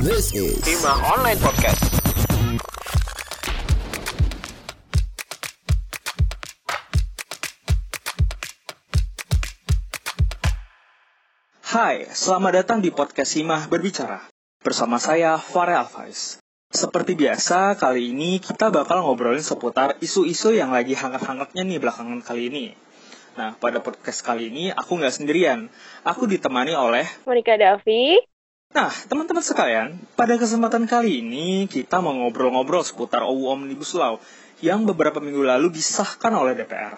This is Hima Online Podcast. Hai, selamat datang di podcast Himah Berbicara. Bersama saya, Farel Alfais. Seperti biasa, kali ini kita bakal ngobrolin seputar isu-isu yang lagi hangat-hangatnya nih belakangan kali ini. Nah, pada podcast kali ini aku nggak sendirian. Aku ditemani oleh... Monika Davi. Nah, teman-teman sekalian, pada kesempatan kali ini kita mau ngobrol-ngobrol seputar OU Omnibus Law yang beberapa minggu lalu disahkan oleh DPR.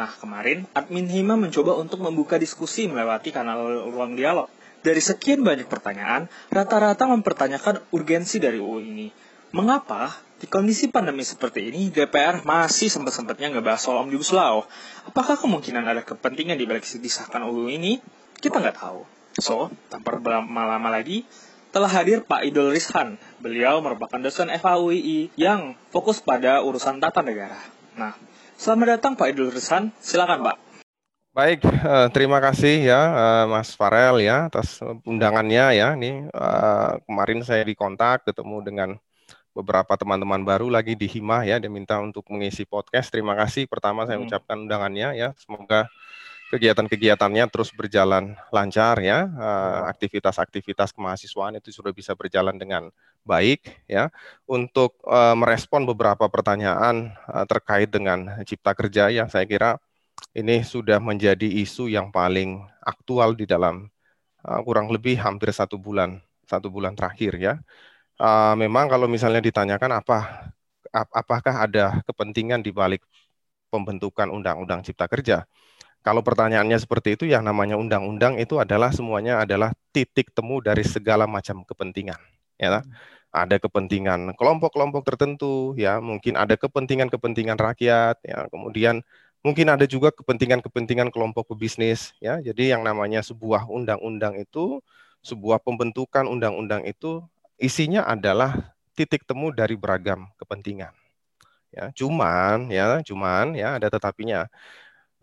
Nah, kemarin admin Hima mencoba untuk membuka diskusi melewati kanal ruang dialog. Dari sekian banyak pertanyaan, rata-rata mempertanyakan urgensi dari UU ini. Mengapa di kondisi pandemi seperti ini DPR masih sempat-sempatnya ngebahas soal Omnibus Law? Apakah kemungkinan ada kepentingan di balik disahkan UU ini? Kita nggak tahu. So, tanpa berlama-lama lagi, telah hadir Pak Idul Rizhan. Beliau merupakan dosen FAUI yang fokus pada urusan tata negara. Nah, selamat datang Pak Idul Rizhan. Silakan Pak. Baik, uh, terima kasih ya uh, Mas Farel ya atas undangannya ya. Ini uh, kemarin saya dikontak ketemu dengan beberapa teman-teman baru lagi di Hima ya, dia minta untuk mengisi podcast. Terima kasih. Pertama saya Hmm. ucapkan undangannya ya. Semoga kegiatan-kegiatannya terus berjalan lancar ya. Uh, aktivitas-aktivitas kemahasiswaan itu sudah bisa berjalan dengan baik ya. Untuk uh, merespon beberapa pertanyaan uh, terkait dengan cipta kerja yang saya kira ini sudah menjadi isu yang paling aktual di dalam uh, kurang lebih hampir satu bulan satu bulan terakhir ya. Uh, memang kalau misalnya ditanyakan apa ap- apakah ada kepentingan di balik pembentukan undang-undang cipta kerja? Kalau pertanyaannya seperti itu, yang namanya undang-undang itu adalah semuanya adalah titik temu dari segala macam kepentingan. Ya, ada kepentingan kelompok-kelompok tertentu, ya mungkin ada kepentingan-kepentingan rakyat, ya kemudian mungkin ada juga kepentingan-kepentingan kelompok pebisnis ya. Jadi yang namanya sebuah undang-undang itu sebuah pembentukan undang-undang itu isinya adalah titik temu dari beragam kepentingan ya. Cuman ya cuman ya ada tetapinya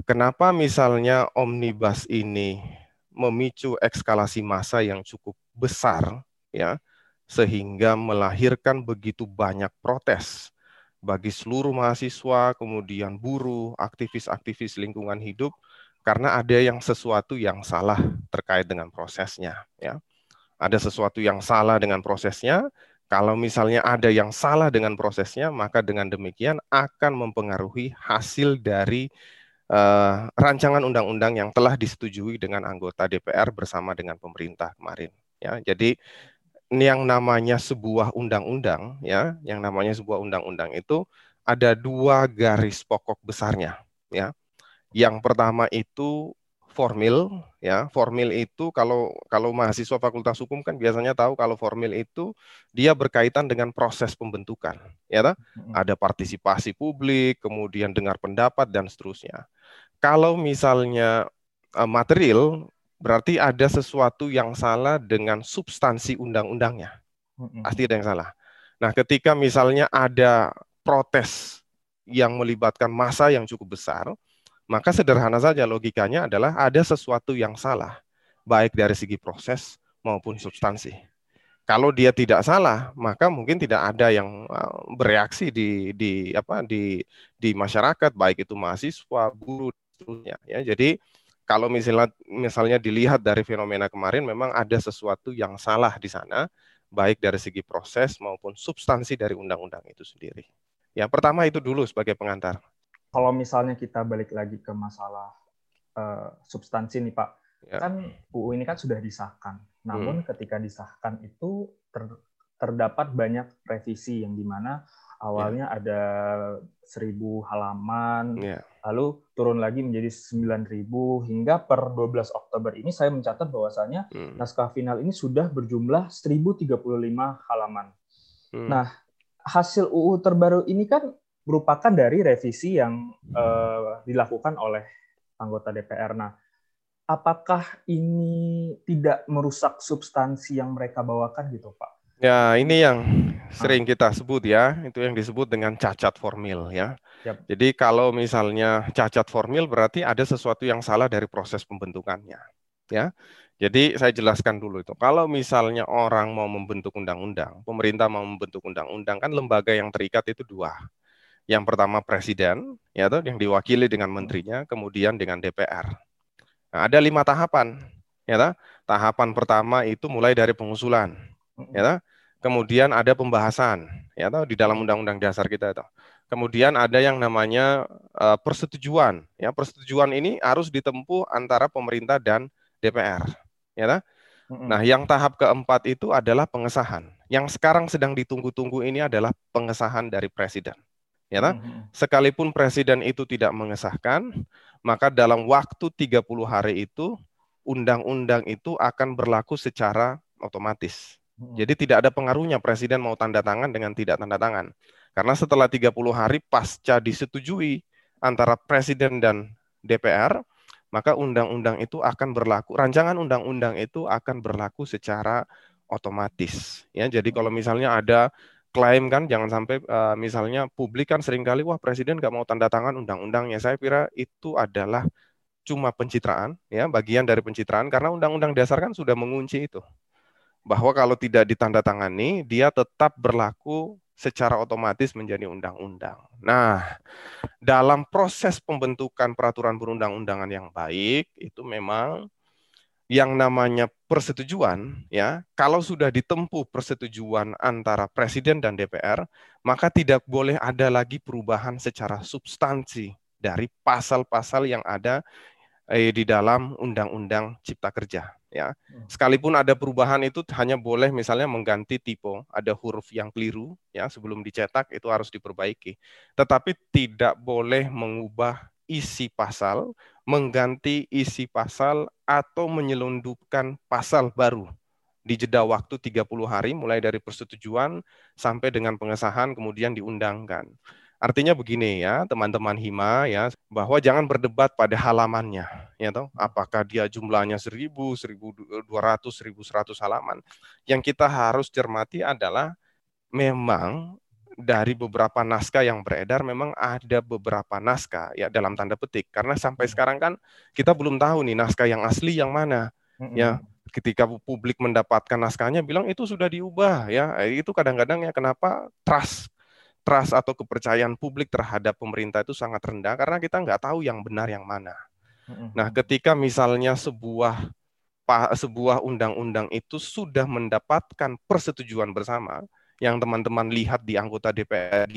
kenapa misalnya omnibus ini memicu ekskalasi massa yang cukup besar ya sehingga melahirkan begitu banyak protes bagi seluruh mahasiswa, kemudian buruh, aktivis-aktivis lingkungan hidup, karena ada yang sesuatu yang salah terkait dengan prosesnya. Ya, ada sesuatu yang salah dengan prosesnya. Kalau misalnya ada yang salah dengan prosesnya, maka dengan demikian akan mempengaruhi hasil dari uh, rancangan undang-undang yang telah disetujui dengan anggota DPR bersama dengan pemerintah kemarin. Ya, jadi yang namanya sebuah undang-undang ya, yang namanya sebuah undang-undang itu ada dua garis pokok besarnya ya. Yang pertama itu formil ya. Formil itu kalau kalau mahasiswa Fakultas Hukum kan biasanya tahu kalau formil itu dia berkaitan dengan proses pembentukan ya? Ada partisipasi publik, kemudian dengar pendapat dan seterusnya. Kalau misalnya uh, material berarti ada sesuatu yang salah dengan substansi undang-undangnya. Pasti ada yang salah. Nah, ketika misalnya ada protes yang melibatkan masa yang cukup besar, maka sederhana saja logikanya adalah ada sesuatu yang salah, baik dari segi proses maupun substansi. Kalau dia tidak salah, maka mungkin tidak ada yang bereaksi di di apa di di masyarakat, baik itu mahasiswa, buruh, seterusnya. Ya, jadi kalau misalnya misalnya dilihat dari fenomena kemarin memang ada sesuatu yang salah di sana baik dari segi proses maupun substansi dari undang-undang itu sendiri. Ya, pertama itu dulu sebagai pengantar. Kalau misalnya kita balik lagi ke masalah uh, substansi nih Pak, ya. kan UU ini kan sudah disahkan. Namun hmm. ketika disahkan itu ter, terdapat banyak revisi yang di mana awalnya ya. ada seribu halaman, ya. lalu turun lagi menjadi 9.000 hingga per 12 Oktober ini saya mencatat bahwasanya hmm. naskah final ini sudah berjumlah 1.035 halaman. Hmm. Nah, hasil UU terbaru ini kan merupakan dari revisi yang uh, dilakukan oleh anggota DPR. Nah, apakah ini tidak merusak substansi yang mereka bawakan gitu, Pak? Ya, ini yang sering kita sebut ya, itu yang disebut dengan cacat formil ya. Yep. Jadi kalau misalnya cacat formil berarti ada sesuatu yang salah dari proses pembentukannya. Ya. Jadi saya jelaskan dulu itu. Kalau misalnya orang mau membentuk undang-undang, pemerintah mau membentuk undang-undang kan lembaga yang terikat itu dua. Yang pertama presiden, ya toh, yang diwakili dengan menterinya, kemudian dengan DPR. Nah, ada lima tahapan, ya toh. Tahapan pertama itu mulai dari pengusulan, ya toh. Kemudian ada pembahasan, ya toh, di dalam undang-undang dasar kita itu. Kemudian ada yang namanya uh, persetujuan. Ya, persetujuan ini harus ditempuh antara pemerintah dan DPR ya Nah, yang tahap keempat itu adalah pengesahan. Yang sekarang sedang ditunggu-tunggu ini adalah pengesahan dari presiden. Ya Sekalipun presiden itu tidak mengesahkan, maka dalam waktu 30 hari itu undang-undang itu akan berlaku secara otomatis. Jadi tidak ada pengaruhnya presiden mau tanda tangan dengan tidak tanda tangan. Karena setelah 30 hari pasca disetujui antara presiden dan DPR, maka undang-undang itu akan berlaku, rancangan undang-undang itu akan berlaku secara otomatis. Ya, jadi kalau misalnya ada klaim kan jangan sampai uh, misalnya publik kan sering kali wah presiden nggak mau tanda tangan undang-undangnya. Saya kira itu adalah cuma pencitraan ya, bagian dari pencitraan karena undang-undang dasar kan sudah mengunci itu. Bahwa kalau tidak ditandatangani dia tetap berlaku secara otomatis menjadi undang-undang. Nah, dalam proses pembentukan peraturan perundang-undangan yang baik itu memang yang namanya persetujuan ya, kalau sudah ditempuh persetujuan antara presiden dan DPR, maka tidak boleh ada lagi perubahan secara substansi dari pasal-pasal yang ada eh, di dalam Undang-Undang Cipta Kerja. Ya, hmm. sekalipun ada perubahan itu hanya boleh misalnya mengganti tipe, ada huruf yang keliru, ya sebelum dicetak itu harus diperbaiki. Tetapi tidak boleh mengubah isi pasal, mengganti isi pasal atau menyelundupkan pasal baru di jeda waktu 30 hari mulai dari persetujuan sampai dengan pengesahan kemudian diundangkan. Artinya begini ya, teman-teman Hima ya, bahwa jangan berdebat pada halamannya, ya toh. Apakah dia jumlahnya 1000, 1200, 1100 halaman. Yang kita harus cermati adalah memang dari beberapa naskah yang beredar memang ada beberapa naskah ya dalam tanda petik karena sampai hmm. sekarang kan kita belum tahu nih naskah yang asli yang mana ya ketika publik mendapatkan naskahnya bilang itu sudah diubah ya itu kadang-kadang ya kenapa trust trust atau kepercayaan publik terhadap pemerintah itu sangat rendah karena kita nggak tahu yang benar yang mana. Nah, ketika misalnya sebuah sebuah undang-undang itu sudah mendapatkan persetujuan bersama, yang teman-teman lihat di anggota DPR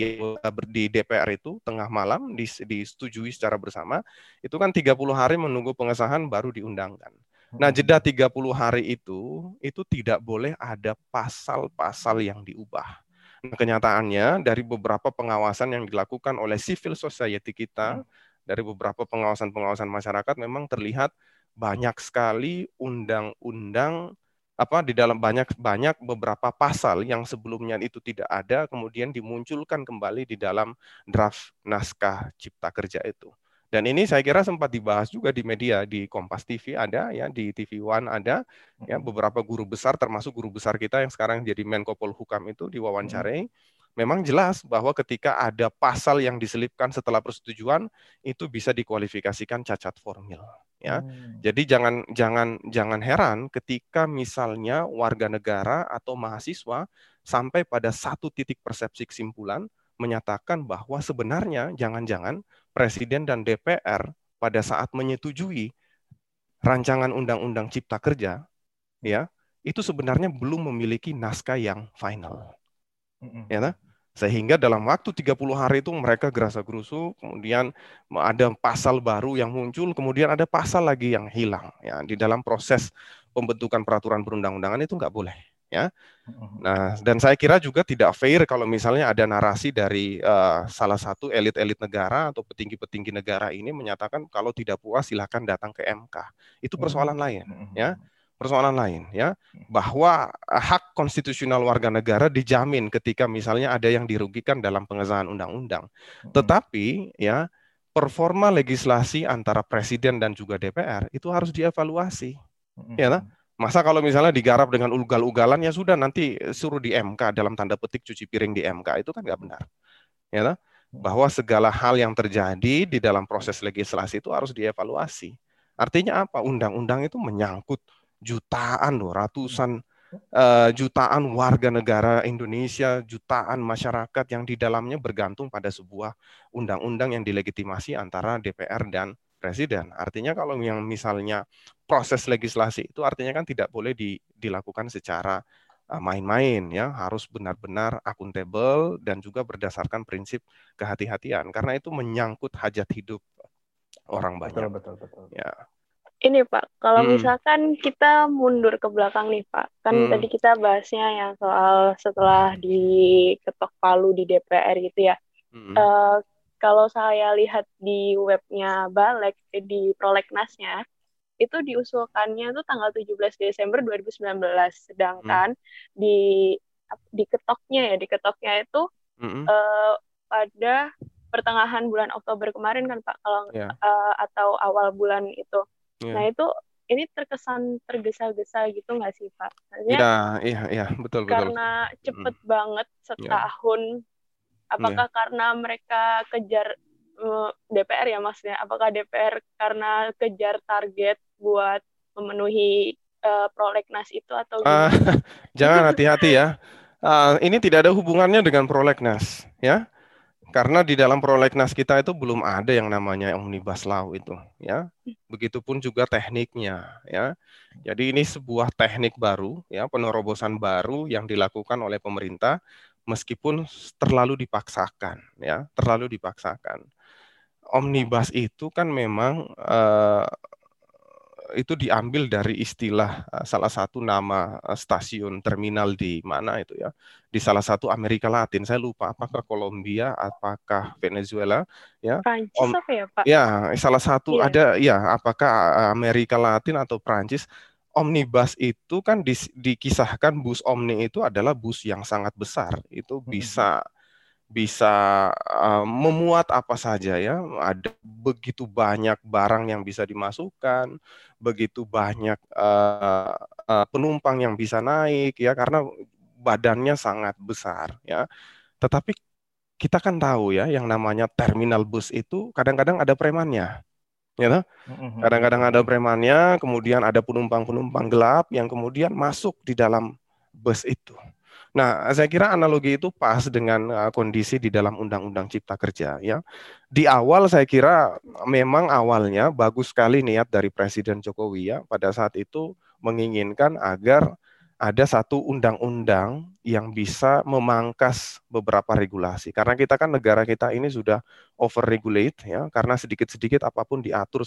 di DPR itu tengah malam disetujui secara bersama, itu kan 30 hari menunggu pengesahan baru diundangkan. Nah, jeda 30 hari itu itu tidak boleh ada pasal-pasal yang diubah. Nah, kenyataannya dari beberapa pengawasan yang dilakukan oleh civil society kita, hmm. dari beberapa pengawasan-pengawasan masyarakat memang terlihat banyak sekali undang-undang apa di dalam banyak banyak beberapa pasal yang sebelumnya itu tidak ada kemudian dimunculkan kembali di dalam draft naskah cipta kerja itu. Dan ini saya kira sempat dibahas juga di media di Kompas TV ada ya di TV One ada ya beberapa guru besar termasuk guru besar kita yang sekarang jadi Menko Polhukam itu diwawancarai memang jelas bahwa ketika ada pasal yang diselipkan setelah persetujuan itu bisa dikualifikasikan cacat formil ya. Hmm. Jadi jangan jangan jangan heran ketika misalnya warga negara atau mahasiswa sampai pada satu titik persepsi kesimpulan menyatakan bahwa sebenarnya jangan-jangan Presiden dan DPR pada saat menyetujui rancangan undang-undang Cipta Kerja, ya, itu sebenarnya belum memiliki naskah yang final. Ya, nah? Sehingga dalam waktu 30 hari itu mereka gerasa gerusu, kemudian ada pasal baru yang muncul, kemudian ada pasal lagi yang hilang. Ya, di dalam proses pembentukan peraturan perundang-undangan itu nggak boleh ya. Nah, dan saya kira juga tidak fair kalau misalnya ada narasi dari uh, salah satu elit-elit negara atau petinggi-petinggi negara ini menyatakan kalau tidak puas silakan datang ke MK. Itu persoalan lain, ya. Persoalan lain, ya, bahwa hak konstitusional warga negara dijamin ketika misalnya ada yang dirugikan dalam pengesahan undang-undang. Tetapi, ya, performa legislasi antara presiden dan juga DPR itu harus dievaluasi, ya. Masa kalau misalnya digarap dengan ugal-ugalan ya sudah nanti suruh di MK dalam tanda petik cuci piring di MK itu kan nggak benar. Ya, bahwa segala hal yang terjadi di dalam proses legislasi itu harus dievaluasi. Artinya apa? Undang-undang itu menyangkut jutaan loh, ratusan uh, jutaan warga negara Indonesia, jutaan masyarakat yang di dalamnya bergantung pada sebuah undang-undang yang dilegitimasi antara DPR dan presiden. Artinya kalau yang misalnya proses legislasi itu artinya kan tidak boleh di, dilakukan secara uh, main-main ya, harus benar-benar akuntabel dan juga berdasarkan prinsip kehati-hatian karena itu menyangkut hajat hidup orang banyak. Betul, betul, betul. Ya. Ini Pak, kalau hmm. misalkan kita mundur ke belakang nih Pak, kan hmm. tadi kita bahasnya yang soal setelah diketok palu di DPR gitu ya. Hmm. Uh, kalau saya lihat di webnya Balek, eh, di prolegnasnya, itu diusulkannya tuh tanggal 17 Desember 2019, sedangkan hmm. di diketoknya ya, diketoknya itu hmm. uh, pada pertengahan bulan Oktober kemarin kan Pak kalau yeah. Iya. uh, atau awal bulan itu. Yeah. Nah itu ini terkesan tergesa-gesa gitu nggak sih Pak? Iya iya iya betul betul. Karena cepet mm. banget setahun. Yeah. Apakah yeah. karena mereka kejar uh, eh, DPR ya maksudnya? Apakah DPR karena kejar target buat memenuhi uh, prolegnas itu atau Uh, jangan hati-hati ya. Uh, ini tidak ada hubungannya dengan prolegnas ya. Karena di dalam prolegnas kita itu belum ada yang namanya omnibus law itu ya. Begitupun juga tekniknya ya. Jadi ini sebuah teknik baru ya penerobosan baru yang dilakukan oleh pemerintah meskipun terlalu dipaksakan ya terlalu dipaksakan. Omnibus itu kan memang uh, itu diambil dari istilah uh, salah satu nama uh, stasiun terminal di mana itu ya di salah satu Amerika Latin. Saya lupa apakah Kolombia apakah Venezuela ya. Prancis Om, apa ya Pak? Ya salah satu yeah. ada ya apakah uh, Amerika Latin atau Prancis. Omnibus itu kan di, dikisahkan bus omni itu adalah bus yang sangat besar. Itu bisa hmm bisa uh, memuat apa saja ya. Ada begitu banyak barang yang bisa dimasukkan, begitu banyak uh, uh, penumpang yang bisa naik ya karena badannya sangat besar ya. Tetapi kita kan tahu ya yang namanya terminal bus itu kadang-kadang ada premannya. Ya, mm-hmm. kadang-kadang ada premannya, kemudian ada penumpang-penumpang gelap yang kemudian masuk di dalam bus itu. Nah, saya kira analogi itu pas dengan uh, kondisi di dalam Undang-Undang Cipta Kerja. Ya, di awal saya kira memang awalnya bagus sekali niat dari Presiden Jokowi ya pada saat itu menginginkan agar ada satu undang-undang yang bisa memangkas beberapa regulasi. Karena kita kan negara kita ini sudah over regulate ya, karena sedikit-sedikit apa pun diatur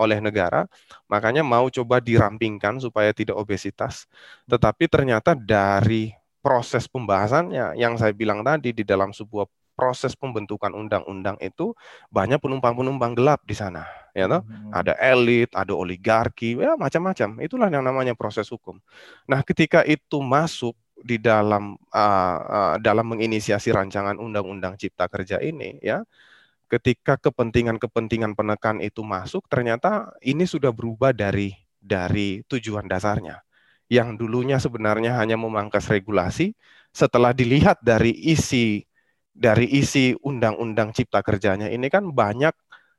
oleh negara, makanya mau coba dirampingkan supaya tidak obesitas. Tetapi ternyata dari proses pembahasannya yang saya bilang tadi di dalam sebuah proses pembentukan undang-undang itu banyak penumpang-penumpang gelap di sana, ya toh? Hmm. Ada elit, ada oligarki, ya macam-macam. Itulah yang namanya proses hukum. Nah, ketika itu masuk di dalam uh, uh, dalam menginisiasi rancangan undang-undang cipta kerja ini, ya, ketika kepentingan-kepentingan penekan itu masuk, ternyata ini sudah berubah dari dari tujuan dasarnya. Yang dulunya sebenarnya hanya memangkas regulasi, setelah dilihat dari isi dari isi undang-undang cipta kerjanya ini kan banyak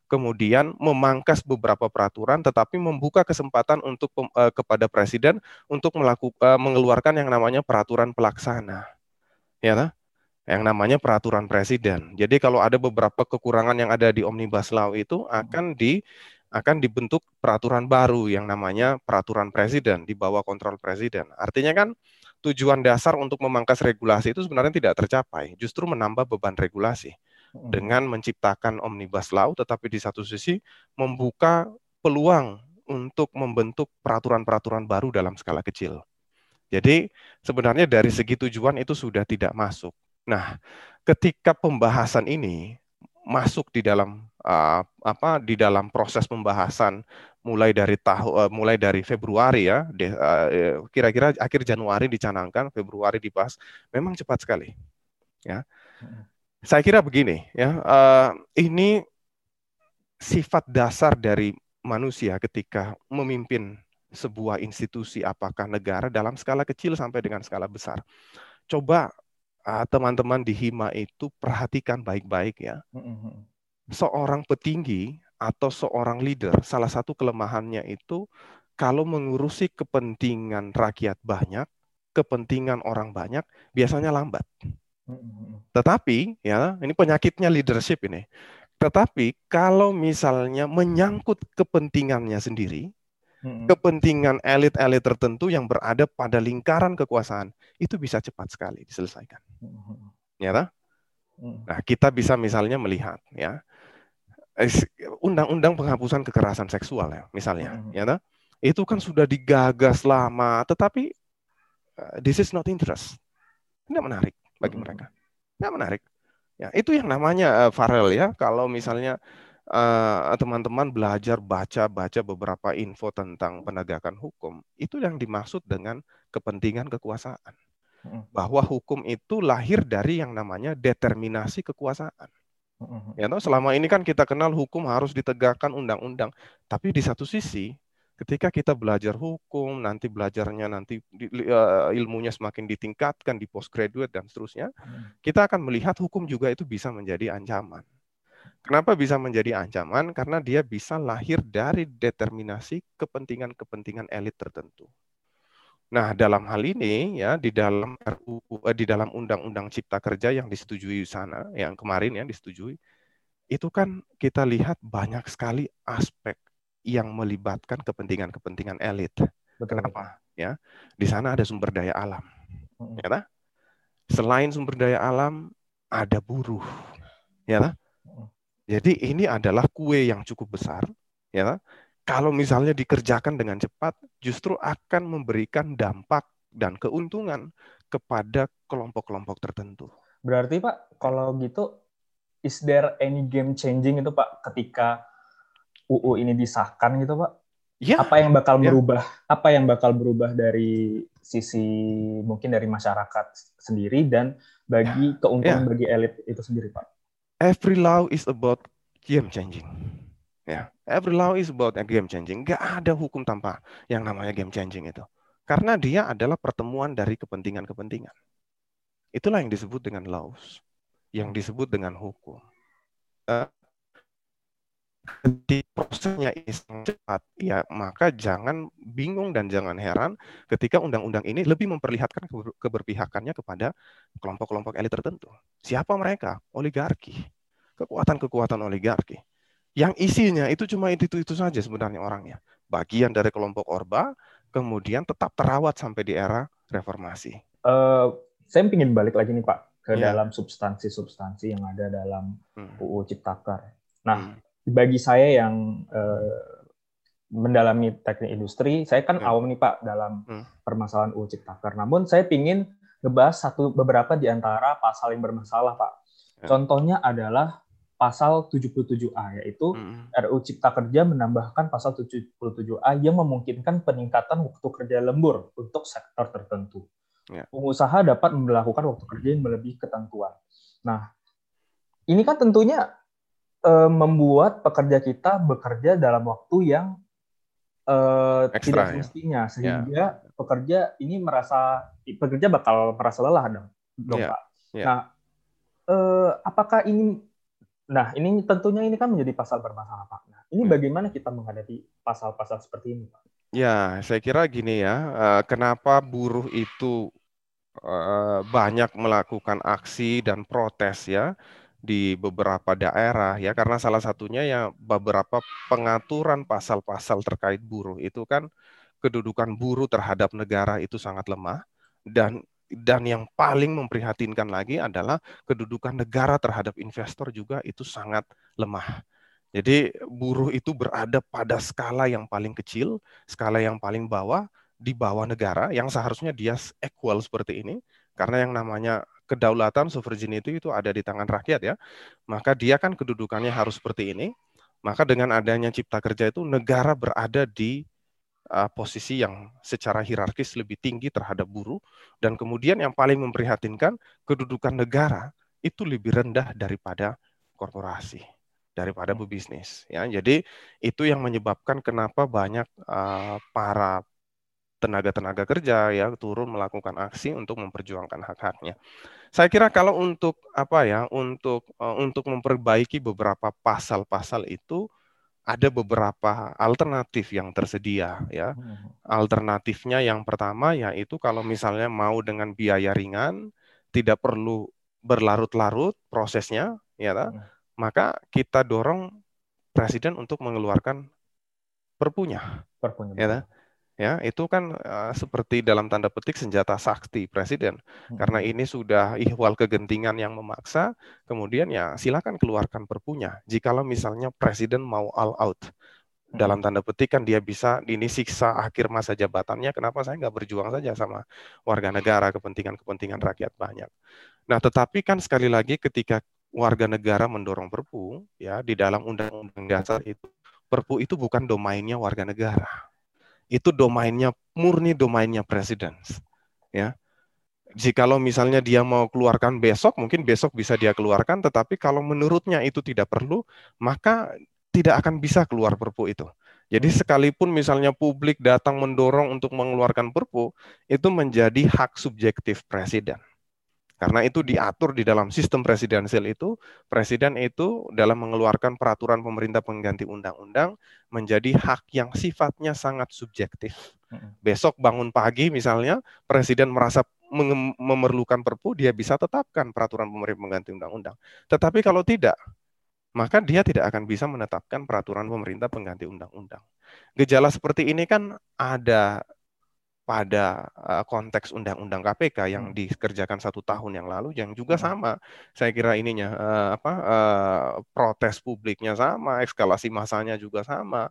kemudian memangkas beberapa peraturan tetapi membuka kesempatan untuk uh, kepada presiden untuk melakukan uh, mengeluarkan yang namanya peraturan pelaksana. Ya, nah? Yang namanya peraturan presiden. Jadi kalau ada beberapa kekurangan yang ada di Omnibus Law itu akan di akan dibentuk peraturan baru yang namanya peraturan presiden di bawah kontrol presiden. Artinya kan tujuan dasar untuk memangkas regulasi itu sebenarnya tidak tercapai, justru menambah beban regulasi hmm. dengan menciptakan Omnibus Law tetapi di satu sisi membuka peluang untuk membentuk peraturan-peraturan baru dalam skala kecil. Jadi sebenarnya dari segi tujuan itu sudah tidak masuk. Nah, ketika pembahasan ini masuk di dalam uh, apa di dalam proses pembahasan mulai dari tahu uh, mulai dari Februari ya uh, kira-kira akhir Januari dicanangkan Februari dibahas memang cepat sekali ya. Saya kira begini ya uh, ini sifat dasar dari manusia ketika memimpin sebuah institusi apakah negara dalam skala kecil sampai dengan skala besar. Coba teman-teman di Hima itu perhatikan baik-baik ya. Seorang petinggi atau seorang leader, salah satu kelemahannya itu kalau mengurusi kepentingan rakyat banyak, kepentingan orang banyak, biasanya lambat. Tetapi ya, ini penyakitnya leadership ini. Tetapi kalau misalnya menyangkut kepentingannya sendiri, kepentingan elit-elit tertentu yang berada pada lingkaran kekuasaan, itu bisa cepat sekali diselesaikan. Ya, Nah, kita bisa misalnya melihat ya undang-undang penghapusan kekerasan seksual ya, misalnya, ya itu kan sudah digagas lama, tetapi uh, this is not interest. Tidak menarik bagi mereka. Tidak menarik. Ya, itu yang namanya uh, Farel ya. Kalau misalnya uh, teman-teman uh, belajar baca-baca beberapa info tentang penegakan hukum, itu yang dimaksud dengan kepentingan kekuasaan. Bahwa hukum itu lahir dari yang namanya determinasi kekuasaan. Ya, selama ini kan kita kenal hukum harus ditegakkan undang-undang, tapi di satu sisi ketika kita belajar hukum, nanti belajarnya nanti uh, ilmunya semakin ditingkatkan di postgraduate dan seterusnya, kita akan melihat hukum juga itu bisa menjadi ancaman. Kenapa bisa menjadi ancaman? Karena dia bisa lahir dari determinasi kepentingan-kepentingan elit tertentu. Nah, dalam hal ini ya di dalam RUU eh, di dalam Undang-Undang Cipta Kerja yang disetujui sana, yang kemarin ya disetujui, itu kan kita lihat banyak sekali aspek yang melibatkan kepentingan-kepentingan elit. Betul. Kenapa? Ya, di sana ada sumber daya alam. Hmm. Ya, Selain sumber daya alam, ada buruh. Ya, Jadi ini adalah kue yang cukup besar. Ya, kalau misalnya dikerjakan dengan cepat, justru akan memberikan dampak dan keuntungan kepada kelompok-kelompok tertentu. Berarti Pak, kalau gitu, is there any game changing itu Pak ketika UU ini disahkan gitu Pak? Ya. Apa yang bakal ya. berubah? Apa yang bakal berubah dari sisi mungkin dari masyarakat sendiri dan bagi ya. keuntungan ya. bagi elit itu sendiri Pak? Every law is about game changing. Ya, every law is about a game changing. Gak ada hukum tanpa yang namanya game changing itu. Karena dia adalah pertemuan dari kepentingan-kepentingan. Itulah yang disebut dengan laws, yang disebut dengan hukum. Uh, di prosesnya sangat cepat, ya maka jangan bingung dan jangan heran ketika undang-undang ini lebih memperlihatkan keberpihakannya kepada kelompok-kelompok elit tertentu. Siapa mereka? Oligarki. Kekuatan-kekuatan oligarki. Yang isinya itu cuma itu-itu saja sebenarnya orangnya. Bagian dari kelompok Orba, kemudian tetap terawat sampai di era reformasi. Uh, saya ingin balik lagi nih Pak ke yeah. dalam substansi-substansi yang ada dalam hmm. UU Ciptaker. Nah, hmm bagi saya yang uh, mendalami teknik industri, saya kan hmm. awam nih Pak dalam hmm. permasalahan UU Ciptaker. Namun saya ingin ngebahas satu beberapa di antara pasal yang bermasalah Pak. Hmm. Contohnya adalah pasal 77A yaitu hmm. RUU Cipta Kerja menambahkan pasal 77A yang memungkinkan peningkatan waktu kerja lembur untuk sektor tertentu. Yeah. Pengusaha dapat melakukan waktu kerja yang melebihi ketentuan. Nah, ini kan tentunya uh, membuat pekerja kita bekerja dalam waktu yang uh, Extra, tidak ya? semestinya ya? sehingga yeah. pekerja ini merasa pekerja bakal merasa lelah dong, dong yeah. Pak. Yeah. Nah, uh, apakah ini Nah, ini tentunya ini kan menjadi pasal bermasalah, Pak. Nah, ini hmm. bagaimana kita menghadapi pasal-pasal seperti ini, Pak? Ya, saya kira gini ya, kenapa buruh itu banyak melakukan aksi dan protes ya? di beberapa daerah ya karena salah satunya ya beberapa pengaturan pasal-pasal terkait buruh itu kan kedudukan buruh terhadap negara itu sangat lemah dan dan yang paling memprihatinkan lagi adalah kedudukan negara terhadap investor juga itu sangat lemah. Jadi buruh itu berada pada skala yang paling kecil, skala yang paling bawah di bawah negara yang seharusnya dia equal seperti ini karena yang namanya kedaulatan sovereignty itu ada di tangan rakyat ya. Maka dia kan kedudukannya harus seperti ini. Maka dengan adanya cipta kerja itu negara berada di uh, posisi yang secara hierarkis lebih tinggi terhadap buruh dan kemudian yang paling memprihatinkan kedudukan negara itu lebih rendah daripada korporasi daripada pebisnis ya jadi itu yang menyebabkan kenapa banyak uh, para tenaga-tenaga kerja ya turun melakukan aksi untuk memperjuangkan hak-haknya. Saya kira kalau untuk apa ya untuk uh, untuk memperbaiki beberapa pasal-pasal itu ada beberapa alternatif yang tersedia ya. Hmm. Alternatifnya yang pertama yaitu kalau misalnya mau dengan biaya ringan, tidak perlu berlarut-larut prosesnya ya, hmm. maka kita dorong presiden untuk mengeluarkan perpunya. Perpunya. Ya, ya itu kan uh, seperti dalam tanda petik senjata sakti presiden hmm. karena ini sudah ihwal kegentingan yang memaksa kemudian ya silakan keluarkan perpunya jikalau misalnya presiden mau all out hmm. dalam tanda petik kan dia bisa ini siksa akhir masa jabatannya kenapa saya nggak berjuang saja sama warga negara kepentingan-kepentingan rakyat banyak nah tetapi kan sekali lagi ketika warga negara mendorong perpu ya di dalam undang-undang dasar itu perpu itu bukan domainnya warga negara itu domainnya murni domainnya presiden. Ya. Jikalau misalnya dia mau keluarkan besok, mungkin besok bisa dia keluarkan, tetapi kalau menurutnya itu tidak perlu, maka tidak akan bisa keluar perpu itu. Jadi sekalipun misalnya publik datang mendorong untuk mengeluarkan perpu, itu menjadi hak subjektif presiden. Karena itu diatur di dalam sistem presidensial itu, presiden itu dalam mengeluarkan peraturan pemerintah pengganti undang-undang menjadi hak yang sifatnya sangat subjektif. Besok bangun pagi misalnya, presiden merasa memerlukan perpu, dia bisa tetapkan peraturan pemerintah pengganti undang-undang. Tetapi kalau tidak, maka dia tidak akan bisa menetapkan peraturan pemerintah pengganti undang-undang. Gejala seperti ini kan ada pada uh, konteks undang-undang KPK yang hmm. dikerjakan satu tahun yang lalu yang juga hmm. sama saya kira ininya uh, apa uh, protes publiknya sama eskalasi masanya juga sama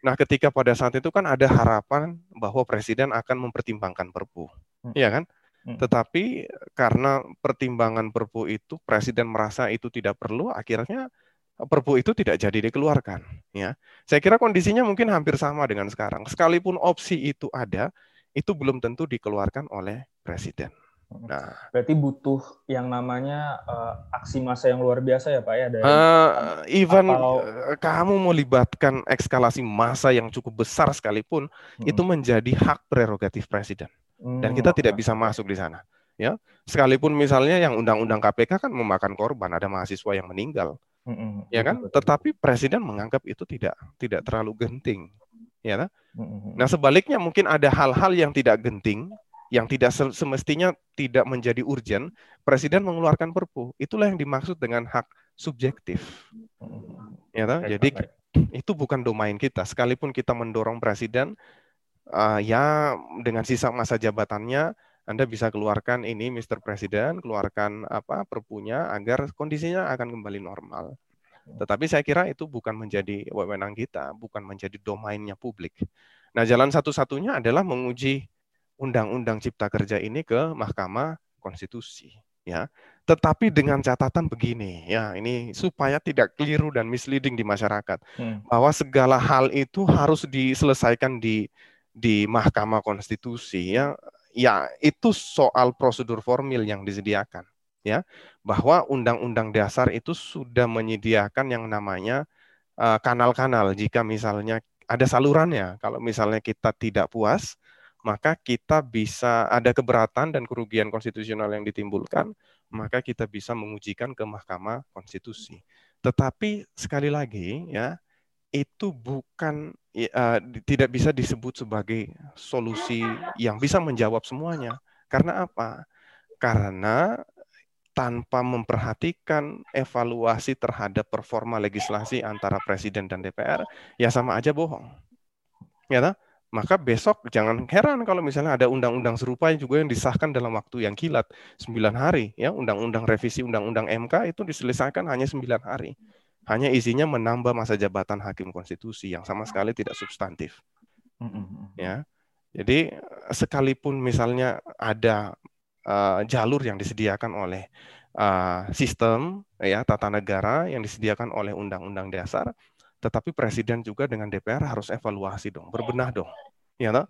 nah ketika pada saat itu kan ada harapan bahwa presiden akan mempertimbangkan perpu hmm. iya kan hmm. tetapi karena pertimbangan perpu itu presiden merasa itu tidak perlu akhirnya perpu itu tidak jadi dikeluarkan ya saya kira kondisinya mungkin hampir sama dengan sekarang sekalipun opsi itu ada itu belum tentu dikeluarkan oleh presiden. Nah, berarti butuh yang namanya uh, aksi massa yang luar biasa ya Pak ya dari uh, even atau... Eh, kamu mau libatkan ekskalasi massa yang cukup besar sekalipun hmm. itu menjadi hak prerogatif presiden. Hmm, Dan kita tidak bisa masuk di sana. Ya, sekalipun misalnya yang undang-undang KPK kan memakan korban, ada mahasiswa yang meninggal. Hmm, ya kan? Tetapi presiden menganggap itu tidak tidak terlalu genting ya? Nah sebaliknya mungkin ada hal-hal yang tidak genting, yang tidak semestinya tidak menjadi urgent, presiden mengeluarkan perpu. Itulah yang dimaksud dengan hak subjektif. Ya? Jadi itu bukan domain kita. Sekalipun kita mendorong presiden, uh, ya dengan sisa masa jabatannya, anda bisa keluarkan ini, Mr. Presiden, keluarkan apa perpunya agar kondisinya akan kembali normal. Tetapi saya kira itu bukan menjadi wewenang kita, bukan menjadi domainnya publik. Nah, jalan satu-satunya adalah menguji Undang-Undang Cipta Kerja ini ke Mahkamah Konstitusi, ya. Tetapi dengan catatan begini, ya, ini supaya tidak keliru dan misleading di masyarakat, hmm. bahwa segala hal itu harus diselesaikan di di Mahkamah Konstitusi, ya. Ya, itu soal prosedur formil yang disediakan ya bahwa undang-undang dasar itu sudah menyediakan yang namanya eh, kanal-kanal uh, jika misalnya ada salurannya. Kalau misalnya kita tidak puas, maka kita bisa ada keberatan dan kerugian konstitusional yang ditimbulkan, maka kita bisa mengujikan ke Mahkamah Konstitusi. Tetapi sekali lagi ya, itu bukan uh, tidak bisa disebut sebagai solusi yang bisa menjawab semuanya. Karena apa? Karena tanpa memperhatikan evaluasi terhadap performa legislasi antara presiden dan DPR, ya sama aja bohong. Ya, tak? maka besok jangan heran kalau misalnya ada undang-undang serupa juga yang disahkan dalam waktu yang kilat 9 hari ya. Undang-undang revisi undang-undang MK itu diselesaikan hanya 9 hari. Hanya isinya menambah masa jabatan hakim konstitusi yang sama sekali tidak substantif. Ya. Jadi sekalipun misalnya ada uh, jalur yang disediakan oleh uh, sistem ya tata negara yang disediakan oleh undang-undang dasar, tetapi presiden juga dengan DPR harus evaluasi dong, berbenah dong. Ya toh?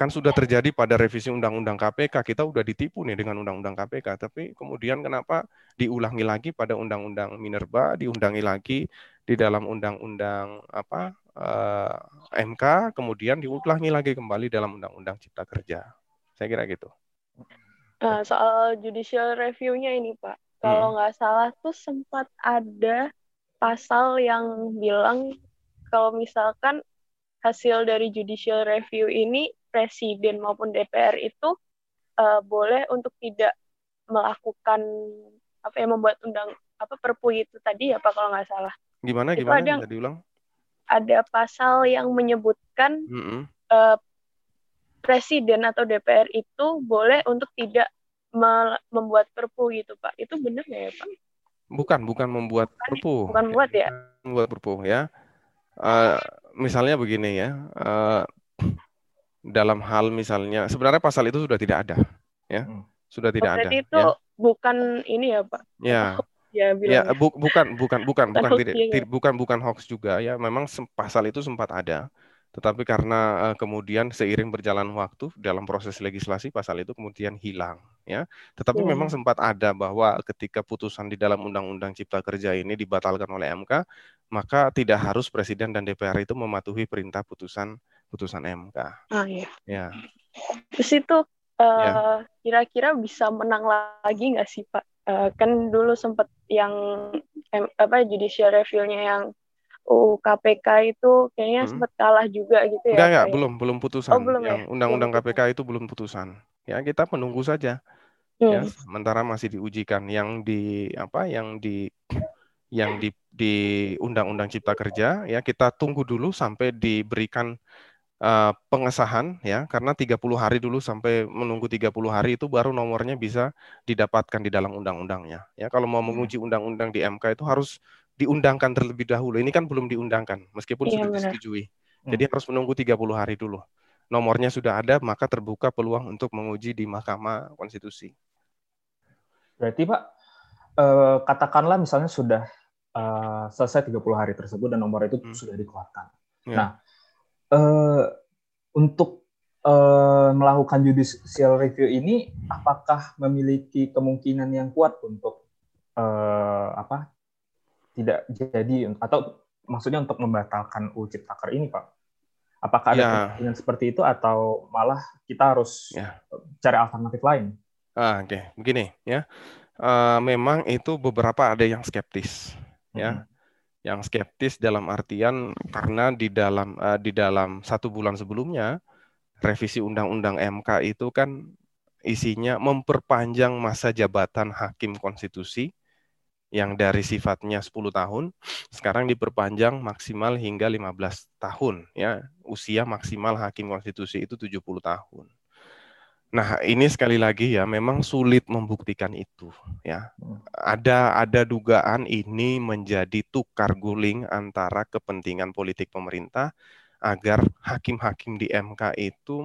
Kan sudah terjadi pada revisi undang-undang KPK, kita udah ditipu nih dengan undang-undang KPK, tapi kemudian kenapa diulangi lagi pada undang-undang Minerba, diundangi lagi di dalam undang-undang apa eh, MK, kemudian diulangi lagi kembali dalam undang-undang Cipta Kerja. Saya kira gitu. Nah, soal judicial review-nya ini, Pak. Kalau hmm. nggak salah tuh sempat ada pasal yang bilang kalau misalkan hasil dari judicial review ini presiden maupun DPR itu uh, boleh untuk tidak melakukan apa ya membuat undang apa perpu itu tadi ya Pak kalau nggak salah. Gimana itu gimana? Ada, diulang. Ada pasal yang menyebutkan mm -hmm. uh, presiden atau DPR itu boleh untuk tidak membuat perpu gitu Pak. Itu benar nggak ya Pak? Bukan, bukan membuat bukan, perpu. Bukan membuat ya? Membuat perpu ya. Uh, misalnya begini ya. Uh, dalam hal misalnya sebenarnya pasal itu sudah tidak ada ya. Hmm. Sudah tidak oh, ada. itu ya. bukan ini ya, Pak. Ya. ya, ya bu, bukan bukan bukan bukan tidak, ya. bukan bukan hoax juga ya. Memang pasal itu sempat ada tetapi karena uh, kemudian seiring berjalan waktu dalam proses legislasi pasal itu kemudian hilang ya. Tetapi hmm. memang sempat ada bahwa ketika putusan di dalam Undang-Undang Cipta Kerja ini dibatalkan oleh MK, maka tidak harus presiden dan DPR itu mematuhi perintah putusan putusan MK. Ah iya. Ya. Terus itu uh, ya. kira-kira bisa menang lagi nggak sih Pak? Uh, kan dulu sempat yang apa judicial review-nya yang UU KPK itu kayaknya hmm. sempat kalah juga gitu ya. Enggak, enggak, belum, belum putusan. Oh, belum yang ya? undang-undang KPK itu belum putusan. Ya, kita menunggu saja. Ya, hmm. Ya, sementara masih diujikan yang di apa yang di yang di di undang-undang Cipta Kerja ya kita tunggu dulu sampai diberikan uh, pengesahan ya karena 30 hari dulu sampai menunggu 30 hari itu baru nomornya bisa didapatkan di dalam undang-undangnya ya kalau mau hmm. menguji undang-undang di MK itu harus diundangkan terlebih dahulu. Ini kan belum diundangkan, meskipun iya, sudah benar. disetujui. Hmm. Jadi harus menunggu 30 hari dulu. Nomornya sudah ada, maka terbuka peluang untuk menguji di Mahkamah Konstitusi. Berarti Pak, eh, katakanlah misalnya sudah eh, selesai 30 hari tersebut dan nomor itu hmm. sudah dikeluarkan. Ya. Nah, eh, untuk eh, melakukan judicial review ini, apakah memiliki kemungkinan yang kuat untuk eh, apa tidak jadi atau maksudnya untuk membatalkan UU Ciptaker ini, Pak? Apakah ada ya. kemungkinan seperti itu atau malah kita harus ya. cari alternatif lain? Ah, Oke, okay. begini ya. Uh, memang itu beberapa ada yang skeptis, ya. hmm. ya. Yang skeptis dalam artian karena di dalam uh, di dalam satu bulan sebelumnya revisi Undang-Undang MK itu kan isinya memperpanjang masa jabatan hakim konstitusi yang dari sifatnya 10 tahun sekarang diperpanjang maksimal hingga 15 tahun ya. Usia maksimal hakim konstitusi itu 70 tahun. Nah, ini sekali lagi ya memang sulit membuktikan itu ya. Ada ada dugaan ini menjadi tukar guling antara kepentingan politik pemerintah agar hakim-hakim di MK itu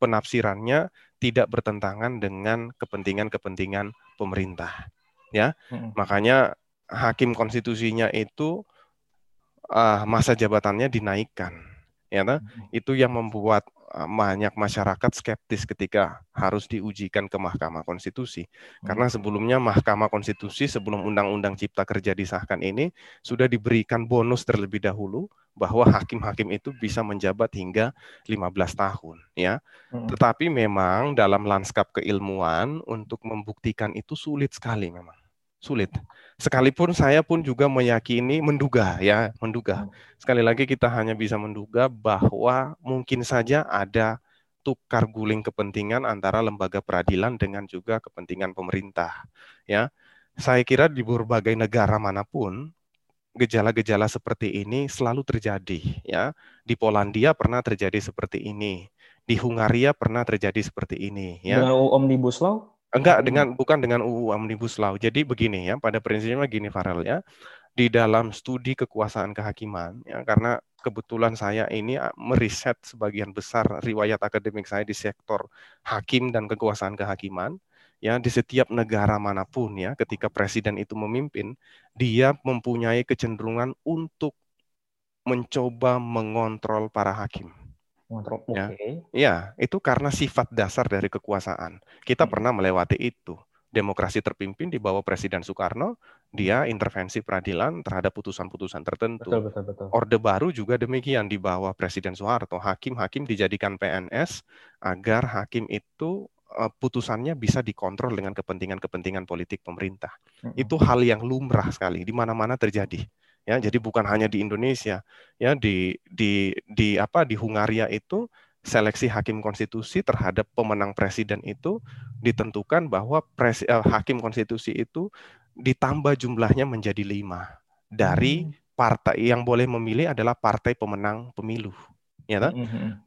penafsirannya tidak bertentangan dengan kepentingan-kepentingan pemerintah ya. Hmm. Makanya hakim konstitusinya itu uh, masa jabatannya dinaikkan, ya. Hmm. Itu yang membuat uh, banyak masyarakat skeptis ketika harus diujikan ke Mahkamah Konstitusi. Karena sebelumnya Mahkamah Konstitusi sebelum Undang-Undang Cipta Kerja disahkan ini sudah diberikan bonus terlebih dahulu bahwa hakim-hakim itu bisa menjabat hingga 15 tahun ya. Hmm. Tetapi memang dalam lanskap keilmuan untuk membuktikan itu sulit sekali memang sulit. Sekalipun saya pun juga meyakini menduga ya, menduga. Hmm. Sekali lagi kita hanya bisa menduga bahwa mungkin saja ada tukar guling kepentingan antara lembaga peradilan dengan juga kepentingan pemerintah. Ya. Saya kira di berbagai negara mana pun gejala-gejala seperti ini selalu terjadi ya. Di Polandia pernah terjadi seperti ini. Di Hungaria pernah terjadi seperti ini ya. Dengan Omnibus Law? Enggak dengan bukan dengan UU Omnibus Law. Jadi begini ya, pada prinsipnya gini Farel ya. Di dalam studi kekuasaan kehakiman ya karena kebetulan saya ini meriset sebagian besar riwayat akademik saya di sektor hakim dan kekuasaan kehakiman ya di setiap negara mana pun ya ketika presiden itu memimpin dia mempunyai kecenderungan untuk mencoba mengontrol para hakim Ya. ya, itu karena sifat dasar dari kekuasaan. Kita hmm. pernah melewati itu. Demokrasi terpimpin di bawah Presiden Soekarno, dia intervensi peradilan terhadap putusan-putusan tertentu. Betul, betul, betul. Orde baru juga demikian di bawah Presiden Soeharto. Hakim-hakim dijadikan PNS agar hakim itu eh, putusannya bisa dikontrol dengan kepentingan-kepentingan politik pemerintah. Hmm. Itu hal yang lumrah sekali di mana-mana terjadi Ya, jadi bukan hanya di Indonesia, ya di di di apa di Hungaria itu seleksi hakim konstitusi terhadap pemenang presiden itu ditentukan bahwa pres, eh, hakim konstitusi itu ditambah jumlahnya menjadi lima. Dari hmm. partai yang boleh memilih adalah partai pemenang pemilu. Ya kan?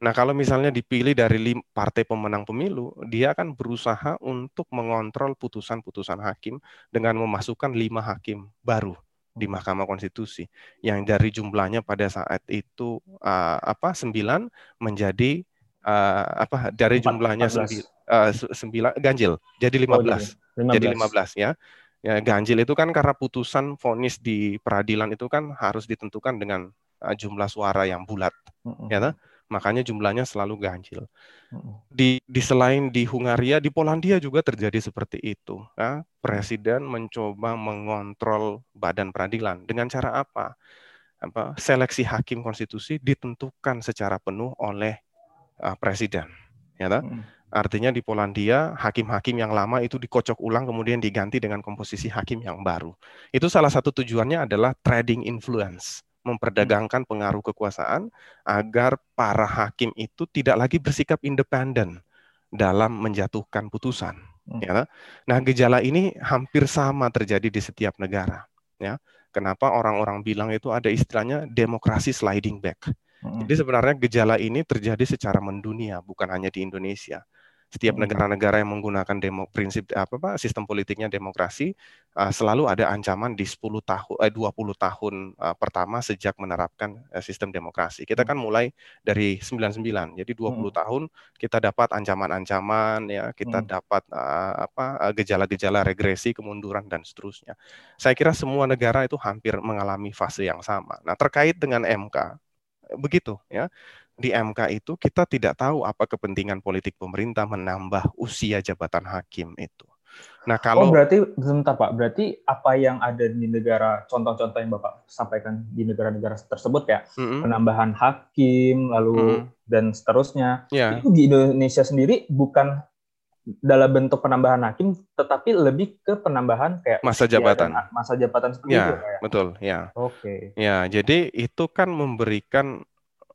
Nah kalau misalnya dipilih dari partai pemenang pemilu, dia akan berusaha untuk mengontrol putusan-putusan hakim dengan memasukkan lima hakim baru di Mahkamah Konstitusi yang dari jumlahnya pada saat itu uh, apa sembilan menjadi uh, apa dari jumlahnya sembi, uh, sembilan ganjil jadi lima belas. jadi lima belas ya. Ya ganjil itu kan karena putusan vonis di peradilan itu kan harus ditentukan dengan uh, jumlah suara yang bulat, mm-hmm. ya makanya jumlahnya selalu ganjil. Di, di selain di Hungaria, di Polandia juga terjadi seperti itu. Ya. Presiden mencoba mengontrol badan peradilan dengan cara apa? Apa seleksi hakim konstitusi ditentukan secara penuh oleh uh, presiden, ya mm-hmm. Artinya di Polandia, hakim-hakim yang lama itu dikocok ulang kemudian diganti dengan komposisi hakim yang baru. Itu salah satu tujuannya adalah trading influence memperdagangkan pengaruh kekuasaan agar para hakim itu tidak lagi bersikap independen dalam menjatuhkan putusan. Hmm. Ya. Nah, gejala ini hampir sama terjadi di setiap negara. Ya. Kenapa orang-orang bilang itu ada istilahnya demokrasi sliding back. Hmm. Jadi sebenarnya gejala ini terjadi secara mendunia, bukan hanya di Indonesia setiap hmm. negara-negara yang menggunakan demo prinsip apa Pak sistem politiknya demokrasi uh, selalu ada ancaman di 10 tahun eh, 20 tahun uh, pertama sejak menerapkan uh, sistem demokrasi. Kita hmm. kan mulai dari 99. Jadi 20 hmm. tahun kita dapat ancaman-ancaman ya, kita hmm. dapat uh, apa gejala-gejala regresi, kemunduran dan seterusnya. Saya kira semua negara itu hampir mengalami fase yang sama. Nah, terkait dengan MK begitu ya di MK itu kita tidak tahu apa kepentingan politik pemerintah menambah usia jabatan hakim itu. Nah, kalau Oh, berarti sebentar Pak, berarti apa yang ada di negara contoh-contoh yang Bapak sampaikan di negara-negara tersebut ya, mm -hmm. penambahan hakim lalu mm -hmm. dan seterusnya. Yeah. Itu di Indonesia sendiri bukan dalam bentuk penambahan hakim tetapi lebih ke penambahan kayak masa jabatan. Masa jabatan seperti ya, itu ya. Betul, ya. Oke. Okay. Ya, jadi itu kan memberikan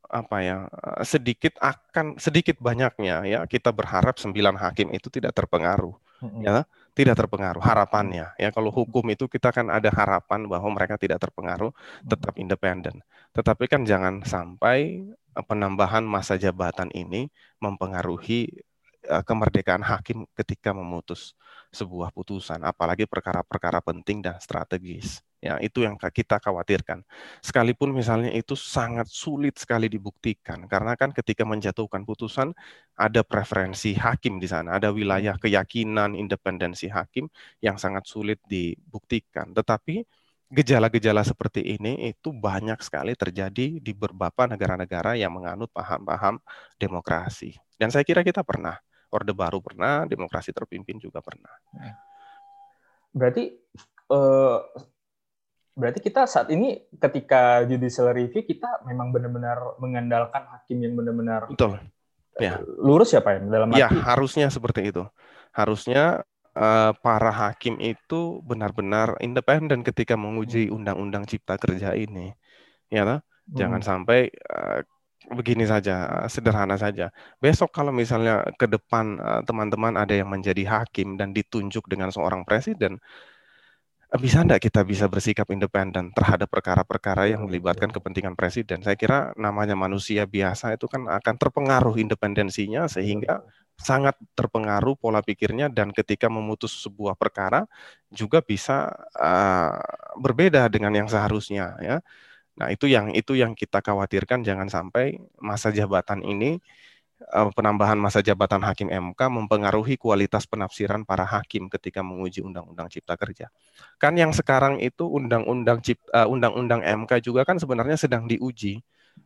apa ya eh, sedikit akan sedikit banyaknya ya kita berharap sembilan hakim itu tidak terpengaruh ya tidak terpengaruh harapannya ya. Kalau hukum itu kita kan ada harapan bahwa mereka tidak terpengaruh tetap independen. Tetapi kan jangan sampai eh, penambahan masa jabatan ini mempengaruhi uh, kemerdekaan hakim ketika memutus sebuah putusan apalagi perkara-perkara penting dan strategis Ya, itu yang kita khawatirkan. Sekalipun misalnya itu sangat sulit sekali dibuktikan karena kan ketika menjatuhkan putusan ada preferensi hakim di sana, ada wilayah hmm. keyakinan independensi hakim yang sangat sulit dibuktikan. Tetapi gejala-gejala seperti ini itu banyak sekali terjadi di beberapa negara-negara yang menganut paham-paham demokrasi. Dan saya kira kita pernah, Orde Baru pernah, demokrasi terpimpin juga pernah. Berarti uh berarti kita saat ini ketika judicial review kita memang benar-benar mengandalkan hakim yang benar-benar betul eh, ya lurus ya pak ya dalam ya harusnya seperti itu harusnya uh, para hakim itu benar-benar independen ketika menguji hmm. undang-undang cipta kerja ini ya hmm. jangan sampai uh, begini saja sederhana saja besok kalau misalnya ke depan teman-teman uh, ada yang menjadi hakim dan ditunjuk dengan seorang presiden bisa enggak kita bisa bersikap independen terhadap perkara-perkara yang melibatkan kepentingan presiden? Saya kira namanya manusia biasa itu kan akan terpengaruh independensinya sehingga sangat terpengaruh pola pikirnya dan ketika memutus sebuah perkara juga bisa uh, berbeda dengan yang seharusnya ya. Nah, itu yang itu yang kita khawatirkan jangan sampai masa jabatan ini Eh, penambahan masa jabatan hakim MK mempengaruhi kualitas penafsiran para hakim ketika menguji Undang-Undang Cipta Kerja. Kan yang sekarang itu Undang-Undang Cipta uh, Undang-Undang MK juga kan sebenarnya sedang diuji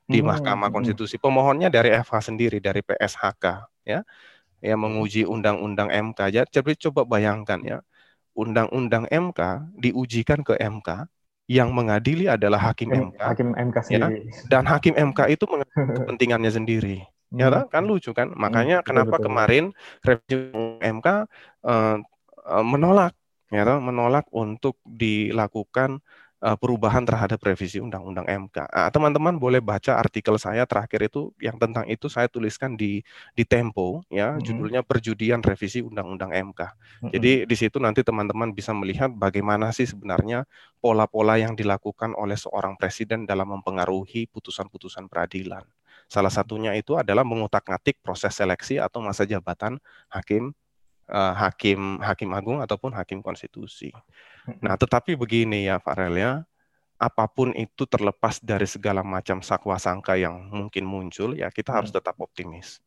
di hmm. Mahkamah hmm. Konstitusi. Pemohonnya dari FH sendiri, dari PSHK, ya, yang menguji Undang-Undang MK. Jadi coba bayangkan ya, Undang-Undang MK diujikan ke MK, yang mengadili adalah hakim MK. Hakim MK ya. sendiri. Ya, dan hakim MK itu kepentingannya sendiri. Ya hmm. kan lucu kan? Makanya hmm, kenapa betul, kemarin revisi MK uh, uh, menolak ya menolak untuk dilakukan perubahan terhadap revisi Undang-Undang MK. Uh, teman-teman boleh baca artikel saya terakhir itu yang tentang itu saya tuliskan di di Tempo ya, mm-hmm. judulnya Perjudian Revisi Undang-Undang MK. Mm-hmm. Jadi di situ nanti teman-teman bisa melihat bagaimana sih sebenarnya pola-pola yang dilakukan oleh seorang presiden dalam mempengaruhi putusan-putusan peradilan. Salah satunya itu adalah mengutak-ngatik proses seleksi atau masa jabatan hakim uh, hakim hakim agung ataupun hakim konstitusi. Nah, tetapi begini ya Farel ya, apa pun itu terlepas dari segala macam sakwa sangka yang mungkin muncul, ya kita harus tetap optimis.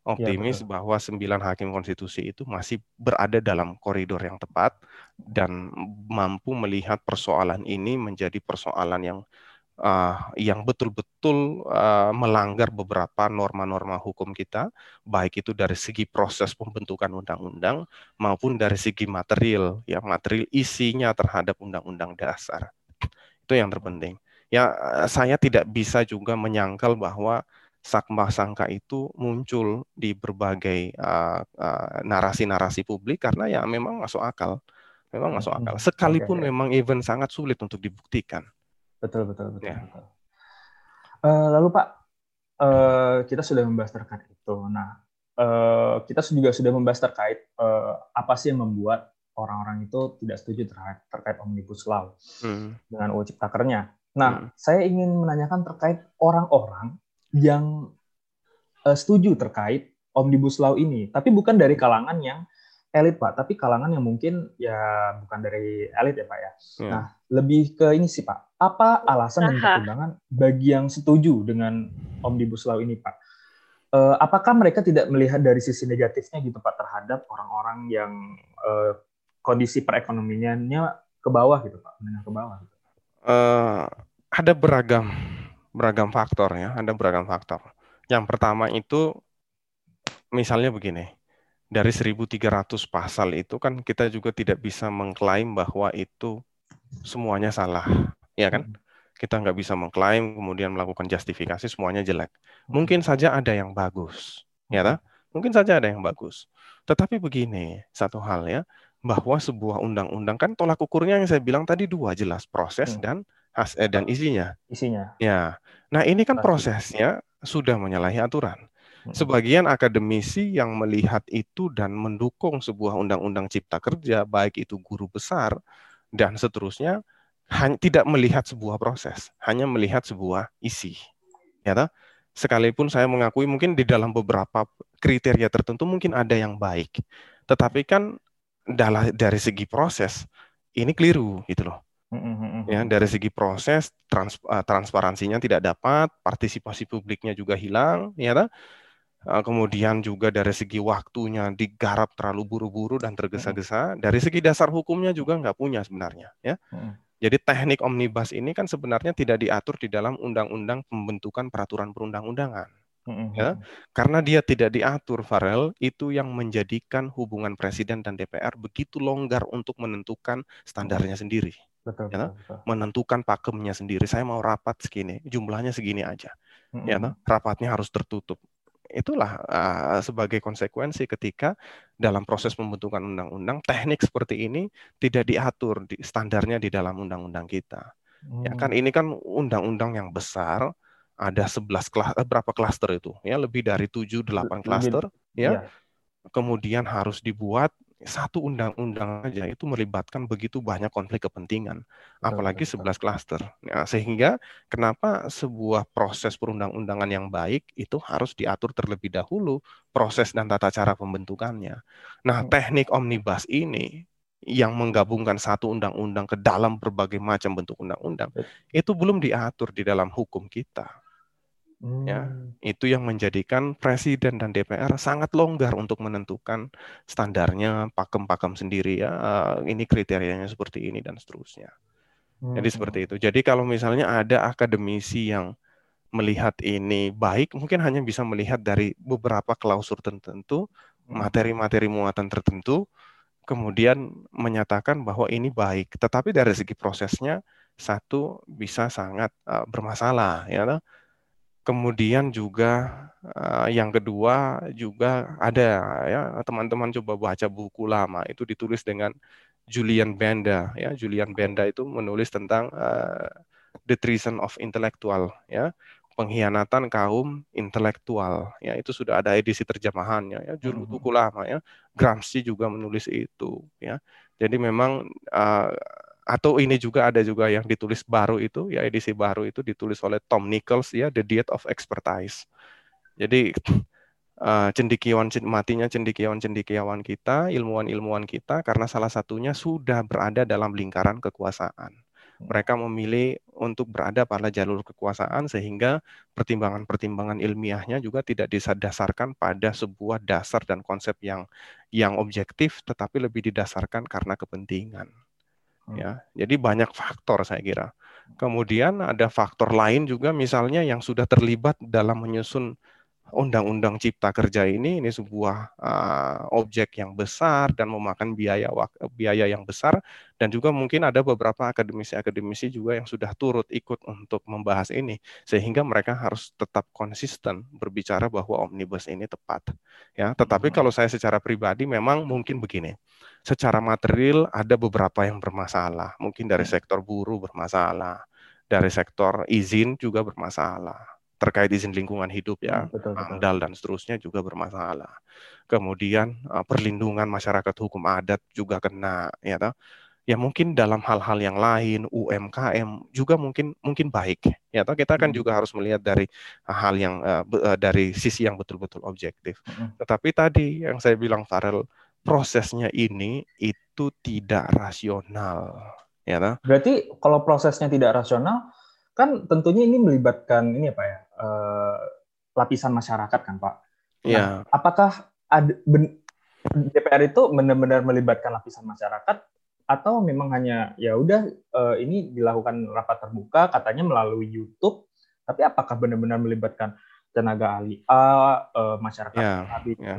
Iya, optimis ya, bahwa sembilan hakim konstitusi itu masih berada dalam koridor yang tepat dan mampu melihat persoalan ini menjadi persoalan yang uh, yang betul-betul uh, melanggar beberapa norma-norma hukum kita, baik itu dari segi proses pembentukan undang-undang maupun dari segi material, ya material isinya terhadap undang-undang dasar. Itu yang terpenting. Ya, saya tidak bisa juga menyangkal bahwa sakma sangka itu muncul di berbagai narasi-narasi uh, uh, publik karena ya memang masuk akal. Memang masuk akal. Hmm, Sekalipun memang even sangat sulit untuk dibuktikan. Betul, betul, betul. Ya. betul. Uh, lalu Pak, uh, kita sudah membahas terkait itu. Nah, uh, kita juga sudah membahas terkait uh, apa sih yang membuat orang-orang itu tidak setuju terkait terkait omnibus law hmm. dengan UU Ciptakernya. Nah, hmm. saya ingin menanyakan terkait orang-orang yang uh, setuju terkait omnibus law ini, tapi bukan dari kalangan yang elit Pak, tapi kalangan yang mungkin ya bukan dari elit ya Pak ya. Hmm. Nah, lebih ke ini sih Pak. Apa alasan dan pertimbangan bagi yang setuju dengan omnibus law ini Pak? Uh, apakah mereka tidak melihat dari sisi negatifnya gitu Pak terhadap orang-orang yang uh, kondisi perekonomiannya ke bawah gitu Pak, menengah ke bawah? Gitu. Uh, ada beragam beragam faktor ya, ada beragam faktor. Yang pertama itu misalnya begini dari 1.300 pasal itu kan kita juga tidak bisa mengklaim bahwa itu semuanya salah, ya kan? Kita nggak bisa mengklaim kemudian melakukan justifikasi semuanya jelek. Mungkin saja ada yang bagus, ya tak? Mungkin saja ada yang bagus. Tetapi begini, satu hal ya, bahwa sebuah undang-undang kan tolak ukurnya yang saya bilang tadi dua jelas proses hmm. dan has eh, dan isinya. Isinya. Ya. Nah, ini kan prosesnya sudah menyalahi aturan. Sebagian akademisi yang melihat itu dan mendukung sebuah undang-undang cipta kerja, baik itu guru besar dan seterusnya, hanya tidak melihat sebuah proses, hanya melihat sebuah isi. Ya, toh? sekalipun saya mengakui mungkin di dalam beberapa kriteria tertentu mungkin ada yang baik, tetapi kan dari segi proses ini keliru gitu loh. Ya, dari segi proses trans, uh, transparansinya tidak dapat, partisipasi publiknya juga hilang, ya toh? Eh, kemudian juga dari segi waktunya digarap terlalu buru-buru dan tergesa-gesa. Dari segi dasar hukumnya juga nggak punya sebenarnya, ya. Jadi teknik omnibus ini kan sebenarnya tidak diatur di dalam undang-undang pembentukan peraturan perundang-undangan. Ya, karena dia tidak diatur, Farel, itu yang menjadikan hubungan presiden dan DPR begitu longgar untuk menentukan standarnya sendiri. Betul, ya, betul, betul. menentukan pakemnya sendiri. Saya mau rapat segini, jumlahnya segini aja. Mm-hmm. Ya, rapatnya harus tertutup itulah uh, sebagai konsekuensi ketika dalam proses pembentukan undang-undang teknik seperti ini tidak diatur di standarnya di dalam undang-undang kita. Hmm. Ya kan ini kan undang-undang yang besar, ada 11 kelas eh, berapa klaster itu? Ya, lebih dari 7 8 klaster ya. ya. Kemudian harus dibuat satu undang-undang aja itu melibatkan begitu banyak konflik kepentingan, apalagi 11 klaster. Nah, sehingga kenapa sebuah proses perundang-undangan yang baik itu harus diatur terlebih dahulu proses dan tata cara pembentukannya. Nah, teknik omnibus ini yang menggabungkan satu undang-undang ke dalam berbagai macam bentuk undang-undang itu belum diatur di dalam hukum kita. Ya, hmm. Ya, itu yang menjadikan presiden dan DPR sangat longgar untuk menentukan standarnya, pakem-pakem sendiri ya. Ini kriterianya seperti ini dan seterusnya. Hmm. Jadi seperti itu. Jadi kalau misalnya ada akademisi yang melihat ini baik, mungkin hanya bisa melihat dari beberapa klausur tertentu, hmm. materi-materi muatan tertentu, kemudian menyatakan bahwa ini baik. Tetapi dari segi prosesnya satu bisa sangat uh, bermasalah, ya. Kemudian juga uh, yang kedua juga ada ya teman-teman coba baca buku lama itu ditulis dengan Julian Benda ya. Julian Benda itu menulis tentang uh, the treason of intellectual ya. Pengkhianatan kaum intelektual ya. Itu sudah ada edisi terjemahannya ya juru hmm. buku lama ya. Gramsci juga menulis itu ya. Jadi memang uh, atau ini juga ada juga yang ditulis baru itu ya edisi baru itu ditulis oleh Tom Nichols ya The Diet of Expertise jadi uh, cendikiawan matinya cendikiawan-cendikiawan kita, ilmuwan-ilmuwan kita karena salah satunya sudah berada dalam lingkaran kekuasaan. Mereka memilih untuk berada pada jalur kekuasaan sehingga pertimbangan-pertimbangan ilmiahnya juga tidak didasarkan pada sebuah dasar dan konsep yang yang objektif tetapi lebih didasarkan karena kepentingan. Ya, jadi banyak faktor saya kira. Kemudian ada faktor lain juga misalnya yang sudah terlibat dalam menyusun Undang-Undang Cipta Kerja ini ini sebuah uh, objek yang besar dan memakan biaya biaya yang besar dan juga mungkin ada beberapa akademisi-akademisi juga yang sudah turut ikut untuk membahas ini sehingga mereka harus tetap konsisten berbicara bahwa omnibus ini tepat ya tetapi hmm. kalau saya secara pribadi memang mungkin begini secara material ada beberapa yang bermasalah mungkin dari hmm. sektor buruh bermasalah dari sektor izin juga bermasalah terkait izin lingkungan hidup ya, hmm, betul, betul. AMDAL dan seterusnya juga bermasalah. Kemudian uh, perlindungan masyarakat hukum adat juga kena ya toh. Ya mungkin dalam hal-hal yang lain UMKM juga mungkin mungkin baik ya toh kita kan hmm. juga harus melihat dari hal yang uh, dari sisi yang betul-betul objektif. Hmm. Tetapi tadi yang saya bilang Farel prosesnya ini itu tidak rasional ya toh. Berarti kalau prosesnya tidak rasional kan tentunya ini melibatkan ini apa ya uh, lapisan masyarakat kan Pak. Iya. Nah, apakah ada, ben, DPR itu benar-benar melibatkan lapisan masyarakat atau memang hanya ya udah uh, ini dilakukan rapat terbuka katanya melalui YouTube tapi apakah benar-benar melibatkan tenaga ahli A uh, masyarakat ya, A B ya.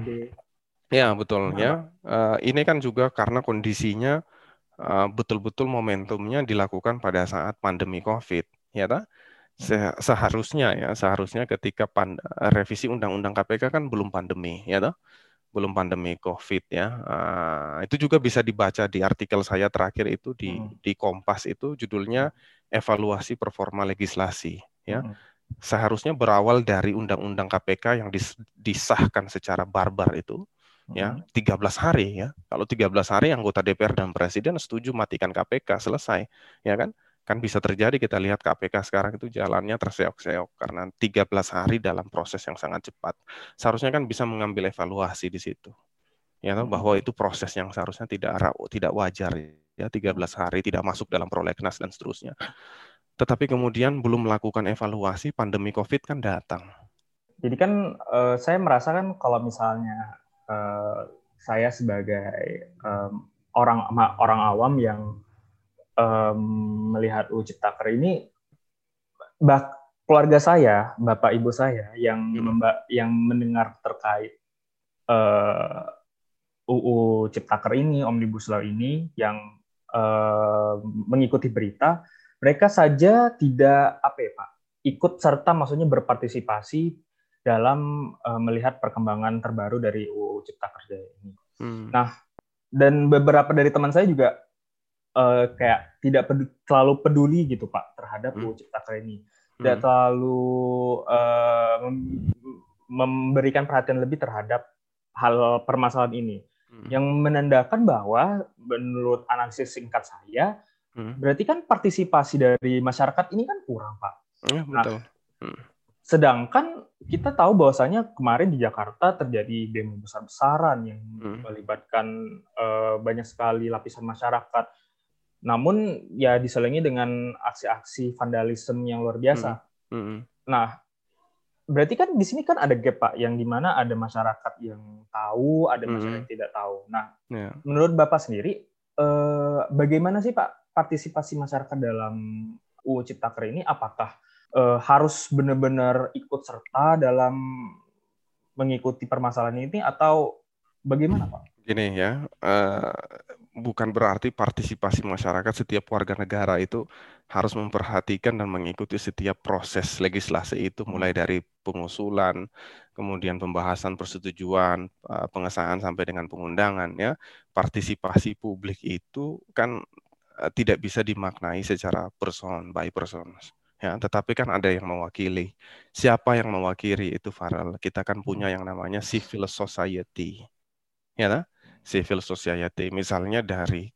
ya betul nah, ya uh, ini kan juga karena kondisinya betul-betul uh, momentumnya dilakukan pada saat pandemi COVID ya tak? Seharusnya ya seharusnya ketika pan, revisi undang-undang KPK kan belum pandemi ya toh? Belum pandemi COVID ya. Uh, itu juga bisa dibaca di artikel saya terakhir itu di hmm. di Kompas itu judulnya evaluasi performa legislasi ya. Hmm. seharusnya berawal dari undang-undang KPK yang dis, disahkan secara barbar itu ya. 13 hari ya. Kalau 13 hari anggota DPR dan presiden setuju matikan KPK selesai ya kan kan bisa terjadi kita lihat KPK sekarang itu jalannya terseok-seok karena 13 hari dalam proses yang sangat cepat. Seharusnya kan bisa mengambil evaluasi di situ. Ya bahwa itu proses yang seharusnya tidak tidak wajar ya 13 hari tidak masuk dalam prolegnas dan seterusnya. Tetapi kemudian belum melakukan evaluasi pandemi Covid kan datang. Jadi kan uh, saya merasa kan kalau misalnya uh, saya sebagai um, orang orang awam yang um, melihat UU Ciptaker ini bak keluarga saya, bapak ibu saya yang hmm. yang mendengar terkait uh, eh, UU Ciptaker ini, Omnibus Law ini yang uh, mengikuti berita, mereka saja tidak apa ya Pak, ikut serta maksudnya berpartisipasi dalam uh, melihat perkembangan terbaru dari UU Cipta Kerja ini. Hmm. Nah, dan beberapa dari teman saya juga uh, kayak tidak peduli, terlalu peduli gitu Pak terhadap hmm. Cipta Kerja ini. Tidak hmm. terlalu uh, memberikan perhatian lebih terhadap hal permasalahan ini. Hmm. Yang menandakan bahwa menurut analisis singkat saya, hmm. berarti kan partisipasi dari masyarakat ini kan kurang Pak. Ya, betul. Nah, hmm. Sedangkan kita tahu bahwasanya kemarin di Jakarta terjadi demo besar-besaran yang hmm. melibatkan uh, banyak sekali lapisan masyarakat namun ya diselingi dengan aksi-aksi vandalisme yang luar biasa. Mm -hmm. Nah, berarti kan di sini kan ada gap pak, yang di mana ada masyarakat yang tahu, ada masyarakat mm -hmm. yang tidak tahu. Nah, yeah. menurut bapak sendiri, eh, bagaimana sih pak partisipasi masyarakat dalam UU Ciptaker ini? Apakah eh, harus benar-benar ikut serta dalam mengikuti permasalahan ini atau bagaimana pak? Gini ya, uh, bukan berarti partisipasi masyarakat setiap warga negara itu harus memperhatikan dan mengikuti setiap proses legislasi itu mulai dari pengusulan, kemudian pembahasan persetujuan, eh, pengesahan sampai dengan pengundangan ya. Partisipasi publik itu kan eh, tidak bisa dimaknai secara person by person ya. Tetapi kan ada yang mewakili. Siapa yang mewakili itu Farel? Kita kan punya yang namanya civil society ya civil society misalnya dari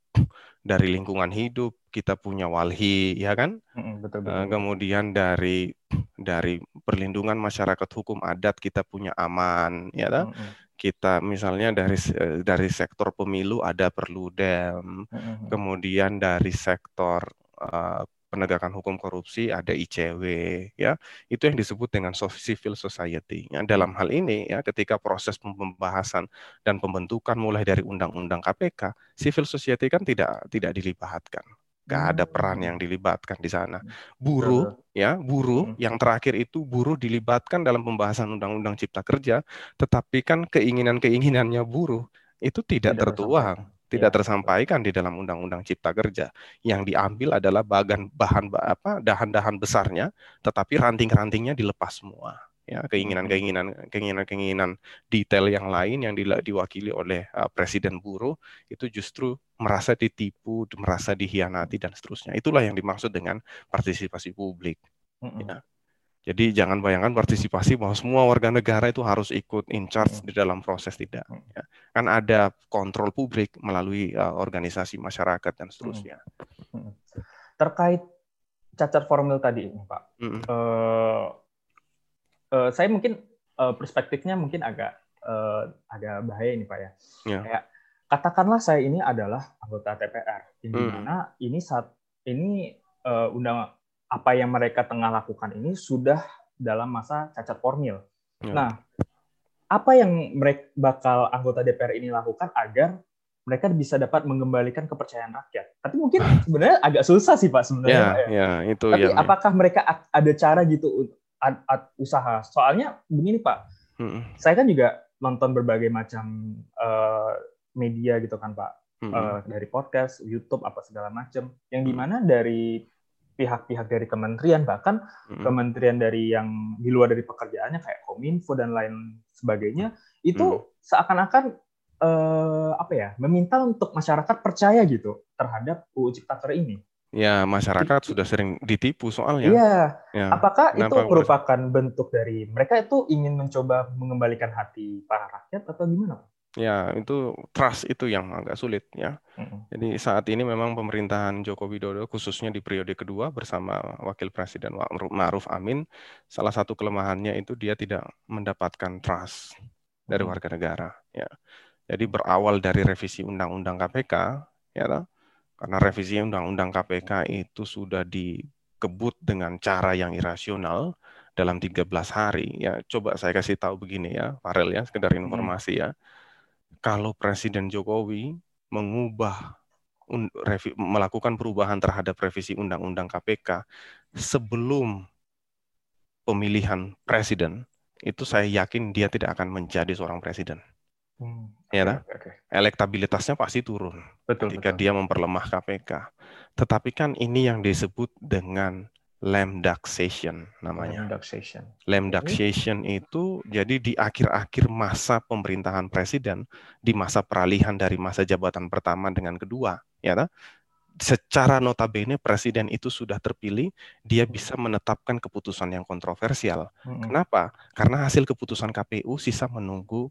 dari lingkungan hidup kita punya walhi ya kan? Betul, betul. Uh, kemudian dari dari perlindungan masyarakat hukum adat kita punya aman ya kan kita misalnya dari eh, dari sektor pemilu ada perludem kemudian dari sektor uh, penegakan hukum korupsi ada ICW ya. Itu yang disebut dengan civil society. Ya, dalam hal ini ya ketika proses pembahasan dan pembentukan mulai dari undang-undang KPK civil society kan tidak tidak dilibatkan. Gak ada peran yang dilibatkan di sana. Buruh, ya, buruh hmm. yang terakhir itu buruh dilibatkan dalam pembahasan undang-undang cipta kerja, tetapi kan keinginan-keinginannya buruh itu tidak, tidak tertuang tidak ya. tersampaikan di dalam Undang-Undang Cipta Kerja. Yang diambil adalah bagan bahan apa dahan-dahan besarnya, tetapi ranting-rantingnya dilepas semua. Ya, keinginan-keinginan keinginan-keinginan detail yang lain yang diwakili oleh uh, Presiden Buruh itu justru merasa ditipu, merasa dihianati dan seterusnya. Itulah yang dimaksud dengan partisipasi publik. Mm -hmm. ya. Jadi jangan bayangkan partisipasi bahwa semua warga negara itu harus ikut in charge di dalam proses tidak. Ya. Kan ada kontrol publik melalui uh, organisasi masyarakat dan seterusnya. Terkait cacat formil tadi, Pak, hmm. uh, uh, saya mungkin uh, perspektifnya mungkin agak uh, agak bahaya ini Pak ya. ya. Kayak katakanlah saya ini adalah anggota TPR, di mana ini saat ini uh, undang apa yang mereka tengah lakukan ini sudah dalam masa cacat formil. Ya. Nah, apa yang mereka bakal anggota DPR ini lakukan agar mereka bisa dapat mengembalikan kepercayaan rakyat. Tapi mungkin sebenarnya agak susah sih Pak sebenarnya. Ya, ya. ya itu Tapi yang... apakah mereka ada cara gitu ad, ad, usaha? Soalnya begini Pak, hmm. saya kan juga nonton berbagai macam uh, media gitu kan Pak, hmm. uh, dari podcast, YouTube apa segala macam, yang di mana dari pihak-pihak dari kementerian bahkan hmm. kementerian dari yang di luar dari pekerjaannya kayak kominfo dan lain sebagainya itu hmm. seakan-akan eh, apa ya meminta untuk masyarakat percaya gitu terhadap UU Ciptaker ini. Ya masyarakat sudah sering ditipu soalnya. Iya. Ya. Apakah Kenapa itu merupakan bentuk dari mereka itu ingin mencoba mengembalikan hati para rakyat atau gimana? Ya, itu trust itu yang agak sulit ya. Jadi saat ini memang pemerintahan Joko Widodo khususnya di periode kedua bersama Wakil Presiden Ma'ruf Amin, salah satu kelemahannya itu dia tidak mendapatkan trust dari warga negara ya. Jadi berawal dari revisi Undang-Undang KPK ya karena revisi Undang-Undang KPK itu sudah dikebut dengan cara yang irasional dalam 13 hari ya. Coba saya kasih tahu begini ya, Farel ya, sekedar informasi ya kalau Presiden Jokowi mengubah melakukan perubahan terhadap revisi Undang-Undang KPK sebelum pemilihan presiden, itu saya yakin dia tidak akan menjadi seorang presiden. Hmm, ya, okay, okay. elektabilitasnya pasti turun betul, ketika betul. dia memperlemah KPK. Tetapi kan ini yang disebut dengan Lemdaxation namanya. Lemdaxation. Lemdaxation itu jadi di akhir-akhir masa pemerintahan presiden, di masa peralihan dari masa jabatan pertama dengan kedua, ya tak? Secara notabene presiden itu sudah terpilih, dia bisa menetapkan keputusan yang kontroversial. Mm-hmm. Kenapa? Karena hasil keputusan KPU sisa menunggu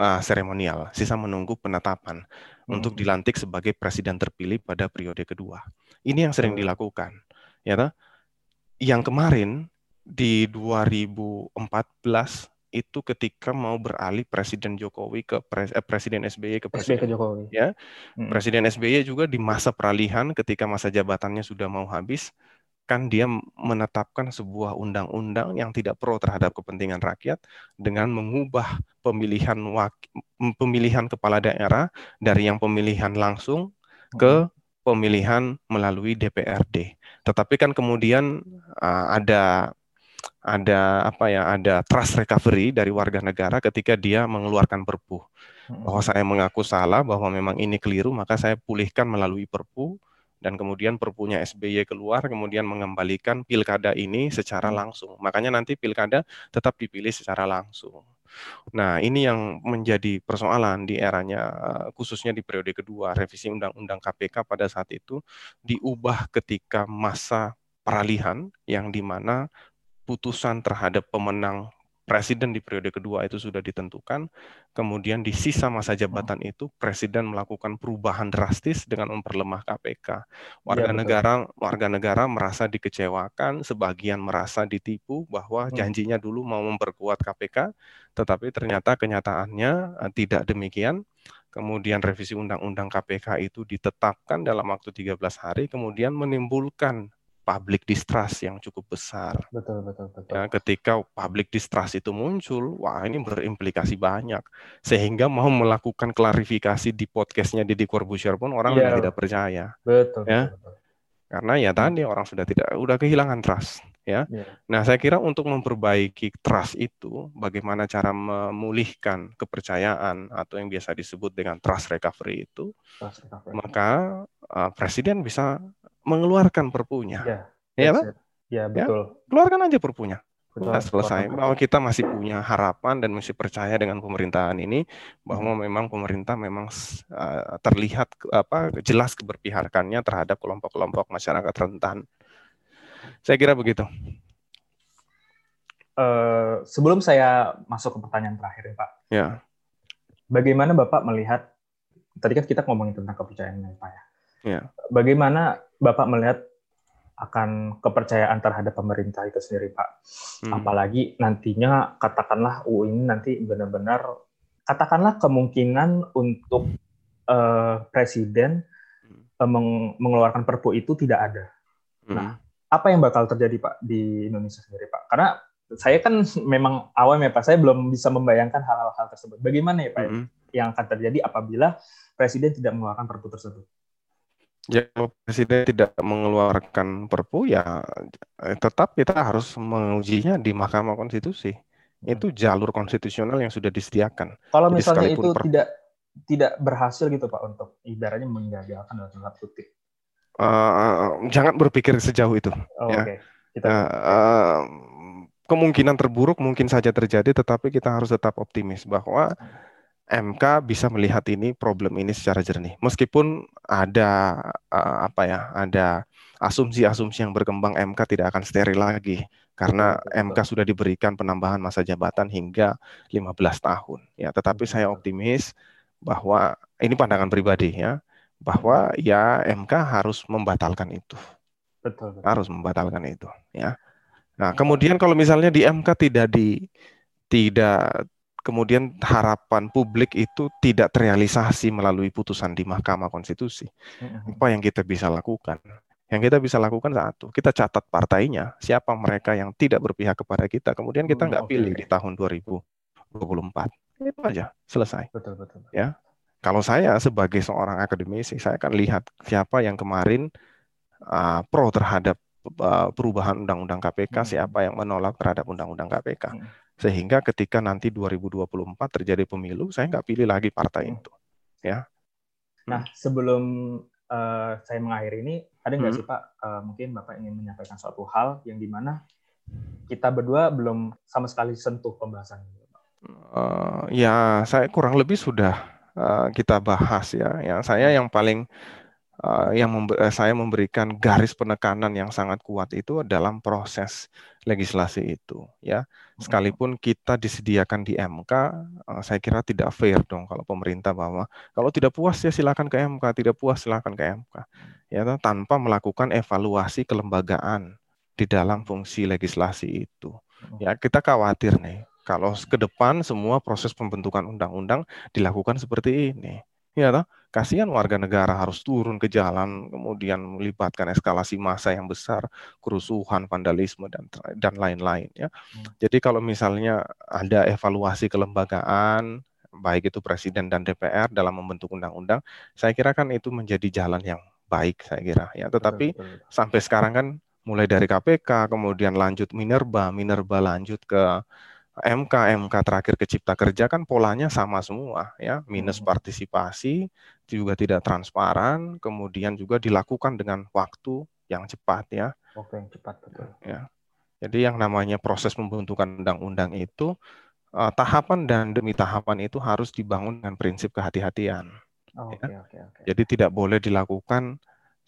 uh, seremonial, sisa menunggu penetapan mm-hmm. untuk dilantik sebagai presiden terpilih pada periode kedua. Ini yang sering dilakukan ya toh? Yang kemarin di 2014 itu ketika mau beralih Presiden Jokowi ke pres, eh, Presiden SBY ke Presiden SBY ke Jokowi. Ya. Hmm. Presiden SBY juga di masa peralihan ketika masa jabatannya sudah mau habis kan dia menetapkan sebuah undang-undang yang tidak pro terhadap kepentingan rakyat dengan mengubah pemilihan pemilihan kepala daerah dari yang pemilihan langsung ke pemilihan melalui DPRD. Tetapi kan kemudian uh, ada ada apa ya ada trust recovery dari warga negara ketika dia mengeluarkan perpu. Bahwa saya mengaku salah bahwa memang ini keliru maka saya pulihkan melalui perpu. Dan kemudian perpunya SBY keluar kemudian mengembalikan pilkada ini secara langsung. Makanya nanti pilkada tetap dipilih secara langsung Nah, ini yang menjadi persoalan di eranya eh, khususnya di periode kedua revisi undang-undang KPK pada saat itu diubah ketika masa peralihan yang di mana putusan terhadap pemenang presiden di periode kedua itu sudah ditentukan. Kemudian di sisa masa jabatan itu presiden melakukan perubahan drastis dengan memperlemah KPK. Warga ya, negara warga negara merasa dikecewakan, sebagian merasa ditipu bahwa hmm. janjinya dulu mau memperkuat KPK, tetapi ternyata kenyataannya eh, tidak demikian. Kemudian revisi undang-undang KPK itu ditetapkan dalam waktu 13 hari, kemudian menimbulkan public distrust yang cukup besar. Betul, betul, betul. Ya, ketika public distrust itu muncul, wah ini berimplikasi banyak. Sehingga mau melakukan klarifikasi di podcastnya Deddy Corbuzier pun orang ya. tidak percaya. Betul, ya. betul, betul. Karena ya tadi orang sudah tidak, udah kehilangan trust. Ya. ya. Nah, saya kira untuk memperbaiki trust itu, bagaimana cara memulihkan kepercayaan atau yang biasa disebut dengan trust recovery itu, trust recovery. maka uh, presiden bisa mengeluarkan perpunya. Ya, ya, Pak? Ya, betul. Ya, keluarkan aja perpunya. Betul. Nah, selesai bahwa kita masih punya harapan dan masih percaya dengan pemerintahan ini bahwa hmm. memang pemerintah memang uh, terlihat apa jelas keberpihakannya terhadap kelompok-kelompok masyarakat rentan. Saya kira begitu. Uh, sebelum saya masuk ke pertanyaan terakhir ya Pak. Ya. Bagaimana Bapak melihat tadi kan kita ngomongin tentang kepercayaan ya Pak ya. Ya. Bagaimana Bapak melihat akan kepercayaan terhadap pemerintah itu sendiri, Pak? Hmm. Apalagi nantinya katakanlah UU ini nanti benar-benar katakanlah kemungkinan untuk uh, presiden uh, meng mengeluarkan perpu itu tidak ada. Hmm. Nah, apa yang bakal terjadi, Pak, di Indonesia sendiri, Pak? Karena saya kan memang awam ya, Pak. Saya belum bisa membayangkan hal-hal tersebut. Bagaimana ya, Pak, hmm. yang akan terjadi apabila presiden tidak mengeluarkan perpu tersebut? Ya, kalau presiden tidak mengeluarkan perpu ya eh, tetap kita harus mengujinya di Mahkamah Konstitusi. Hmm. Itu jalur konstitusional yang sudah disediakan. Kalau misalnya itu per... tidak tidak berhasil gitu Pak untuk ibaratnya menggagalkan dalam tanda kutip. Uh, jangan berpikir sejauh itu. Oh, ya. Okay. Kita... Uh, uh, kemungkinan terburuk mungkin saja terjadi, tetapi kita harus tetap optimis bahwa MK bisa melihat ini problem ini secara jernih. Meskipun ada uh, apa ya, ada asumsi-asumsi yang berkembang MK tidak akan steril lagi karena MK sudah diberikan penambahan masa jabatan hingga 15 tahun ya. Tetapi saya optimis bahwa ini pandangan pribadi ya, bahwa ya MK harus membatalkan itu. Betul, betul. Harus membatalkan itu ya. Nah, kemudian kalau misalnya di MK tidak di tidak kemudian harapan publik itu tidak terrealisasi melalui putusan di Mahkamah Konstitusi. Apa yang kita bisa lakukan? Yang kita bisa lakukan satu, kita catat partainya, siapa mereka yang tidak berpihak kepada kita, kemudian kita nggak pilih di tahun 2024. Itu aja, selesai. Betul, betul. Ya, kalau saya sebagai seorang akademisi, saya akan lihat siapa yang kemarin uh, pro terhadap uh, perubahan undang-undang KPK, siapa yang menolak terhadap undang-undang KPK. Sehingga ketika nanti 2024 terjadi pemilu, saya nggak pilih lagi partai hmm. itu. Ya. Nah, sebelum uh, saya mengakhiri ini, ada nggak hmm. sih Pak, uh, mungkin Bapak ingin menyampaikan suatu hal yang di mana kita berdua belum sama sekali sentuh pembahasan ini? Uh, ya, saya kurang lebih sudah uh, kita bahas ya. Ya, saya yang paling uh, yang member, saya memberikan garis penekanan yang sangat kuat itu dalam proses legislasi itu ya. Sekalipun kita disediakan di MK uh, saya kira tidak fair dong kalau pemerintah bahwa kalau tidak puas ya silakan ke MK tidak puas silakan ke MK ya. Tanpa melakukan evaluasi kelembagaan di dalam fungsi legislasi itu ya. Kita khawatir nih kalau ke depan semua proses pembentukan undang-undang dilakukan seperti ini ya toh kasihan warga negara harus turun ke jalan kemudian melibatkan eskalasi massa yang besar kerusuhan vandalisme dan dan lain-lain ya hmm. jadi kalau misalnya ada evaluasi kelembagaan baik itu presiden dan DPR dalam membentuk undang-undang saya kira kan itu menjadi jalan yang baik saya kira ya tetapi betul, betul. sampai sekarang kan mulai dari KPK, kemudian lanjut Minerba, Minerba lanjut ke MK, MK terakhir ke Cipta Kerja kan polanya sama semua ya, minus hmm. partisipasi, juga tidak transparan, kemudian juga dilakukan dengan waktu yang cepat ya. Oke, cepat betul. Ya. Jadi yang namanya proses pembentukan undang-undang itu uh, tahapan dan demi tahapan itu harus dibangun dengan prinsip kehati-hatian. Oh, ya. okay, okay, Jadi tidak boleh dilakukan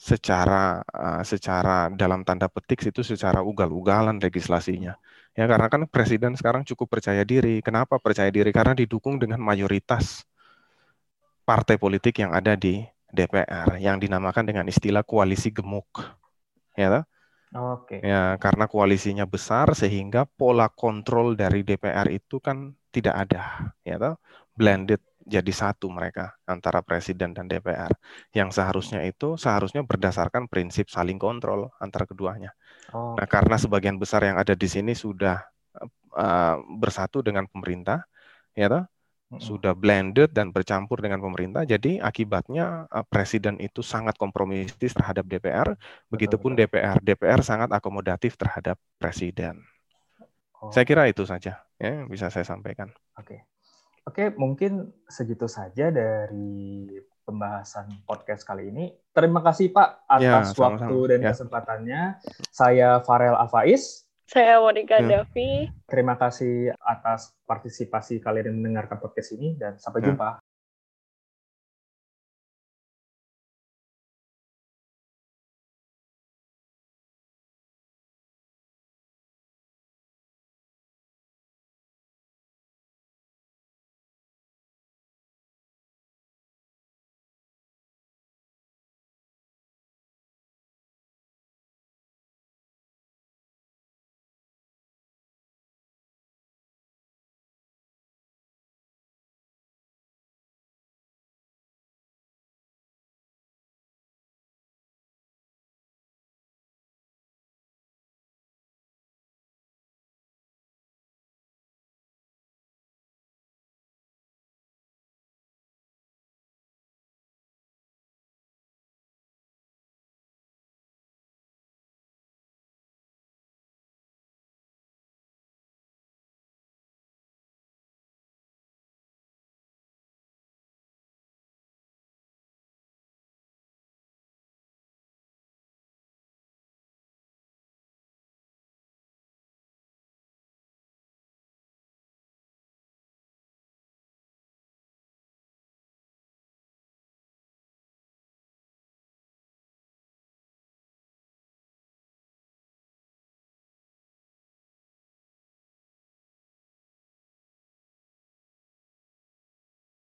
secara uh, secara dalam tanda petik itu secara ugal-ugalan legislasinya. Ya karena kan presiden sekarang cukup percaya diri. Kenapa percaya diri? Karena didukung dengan mayoritas partai politik yang ada di DPR yang dinamakan dengan istilah koalisi gemuk. Ya. Oke. Okay. Ya, karena koalisinya besar sehingga pola kontrol dari DPR itu kan tidak ada, ya toh? Blended jadi satu mereka antara presiden dan DPR. Yang seharusnya itu seharusnya berdasarkan prinsip saling kontrol antara keduanya. Oh. Nah, karena sebagian besar yang ada di sini sudah uh, bersatu dengan pemerintah, ya toh? sudah blended dan bercampur dengan pemerintah. Jadi akibatnya uh, presiden itu sangat kompromistis terhadap DPR, begitupun DPR. DPR sangat akomodatif terhadap presiden. Oh. Saya kira itu saja ya bisa saya sampaikan. Oke. Oke, mungkin segitu saja dari pembahasan podcast kali ini. Terima kasih Pak atas ya, sama -sama. waktu dan ya. kesempatannya. Saya Farel Afais. Saya Monica ya. Davi. Terima kasih atas partisipasi kalian yang mendengarkan podcast ini dan sampai ya. jumpa.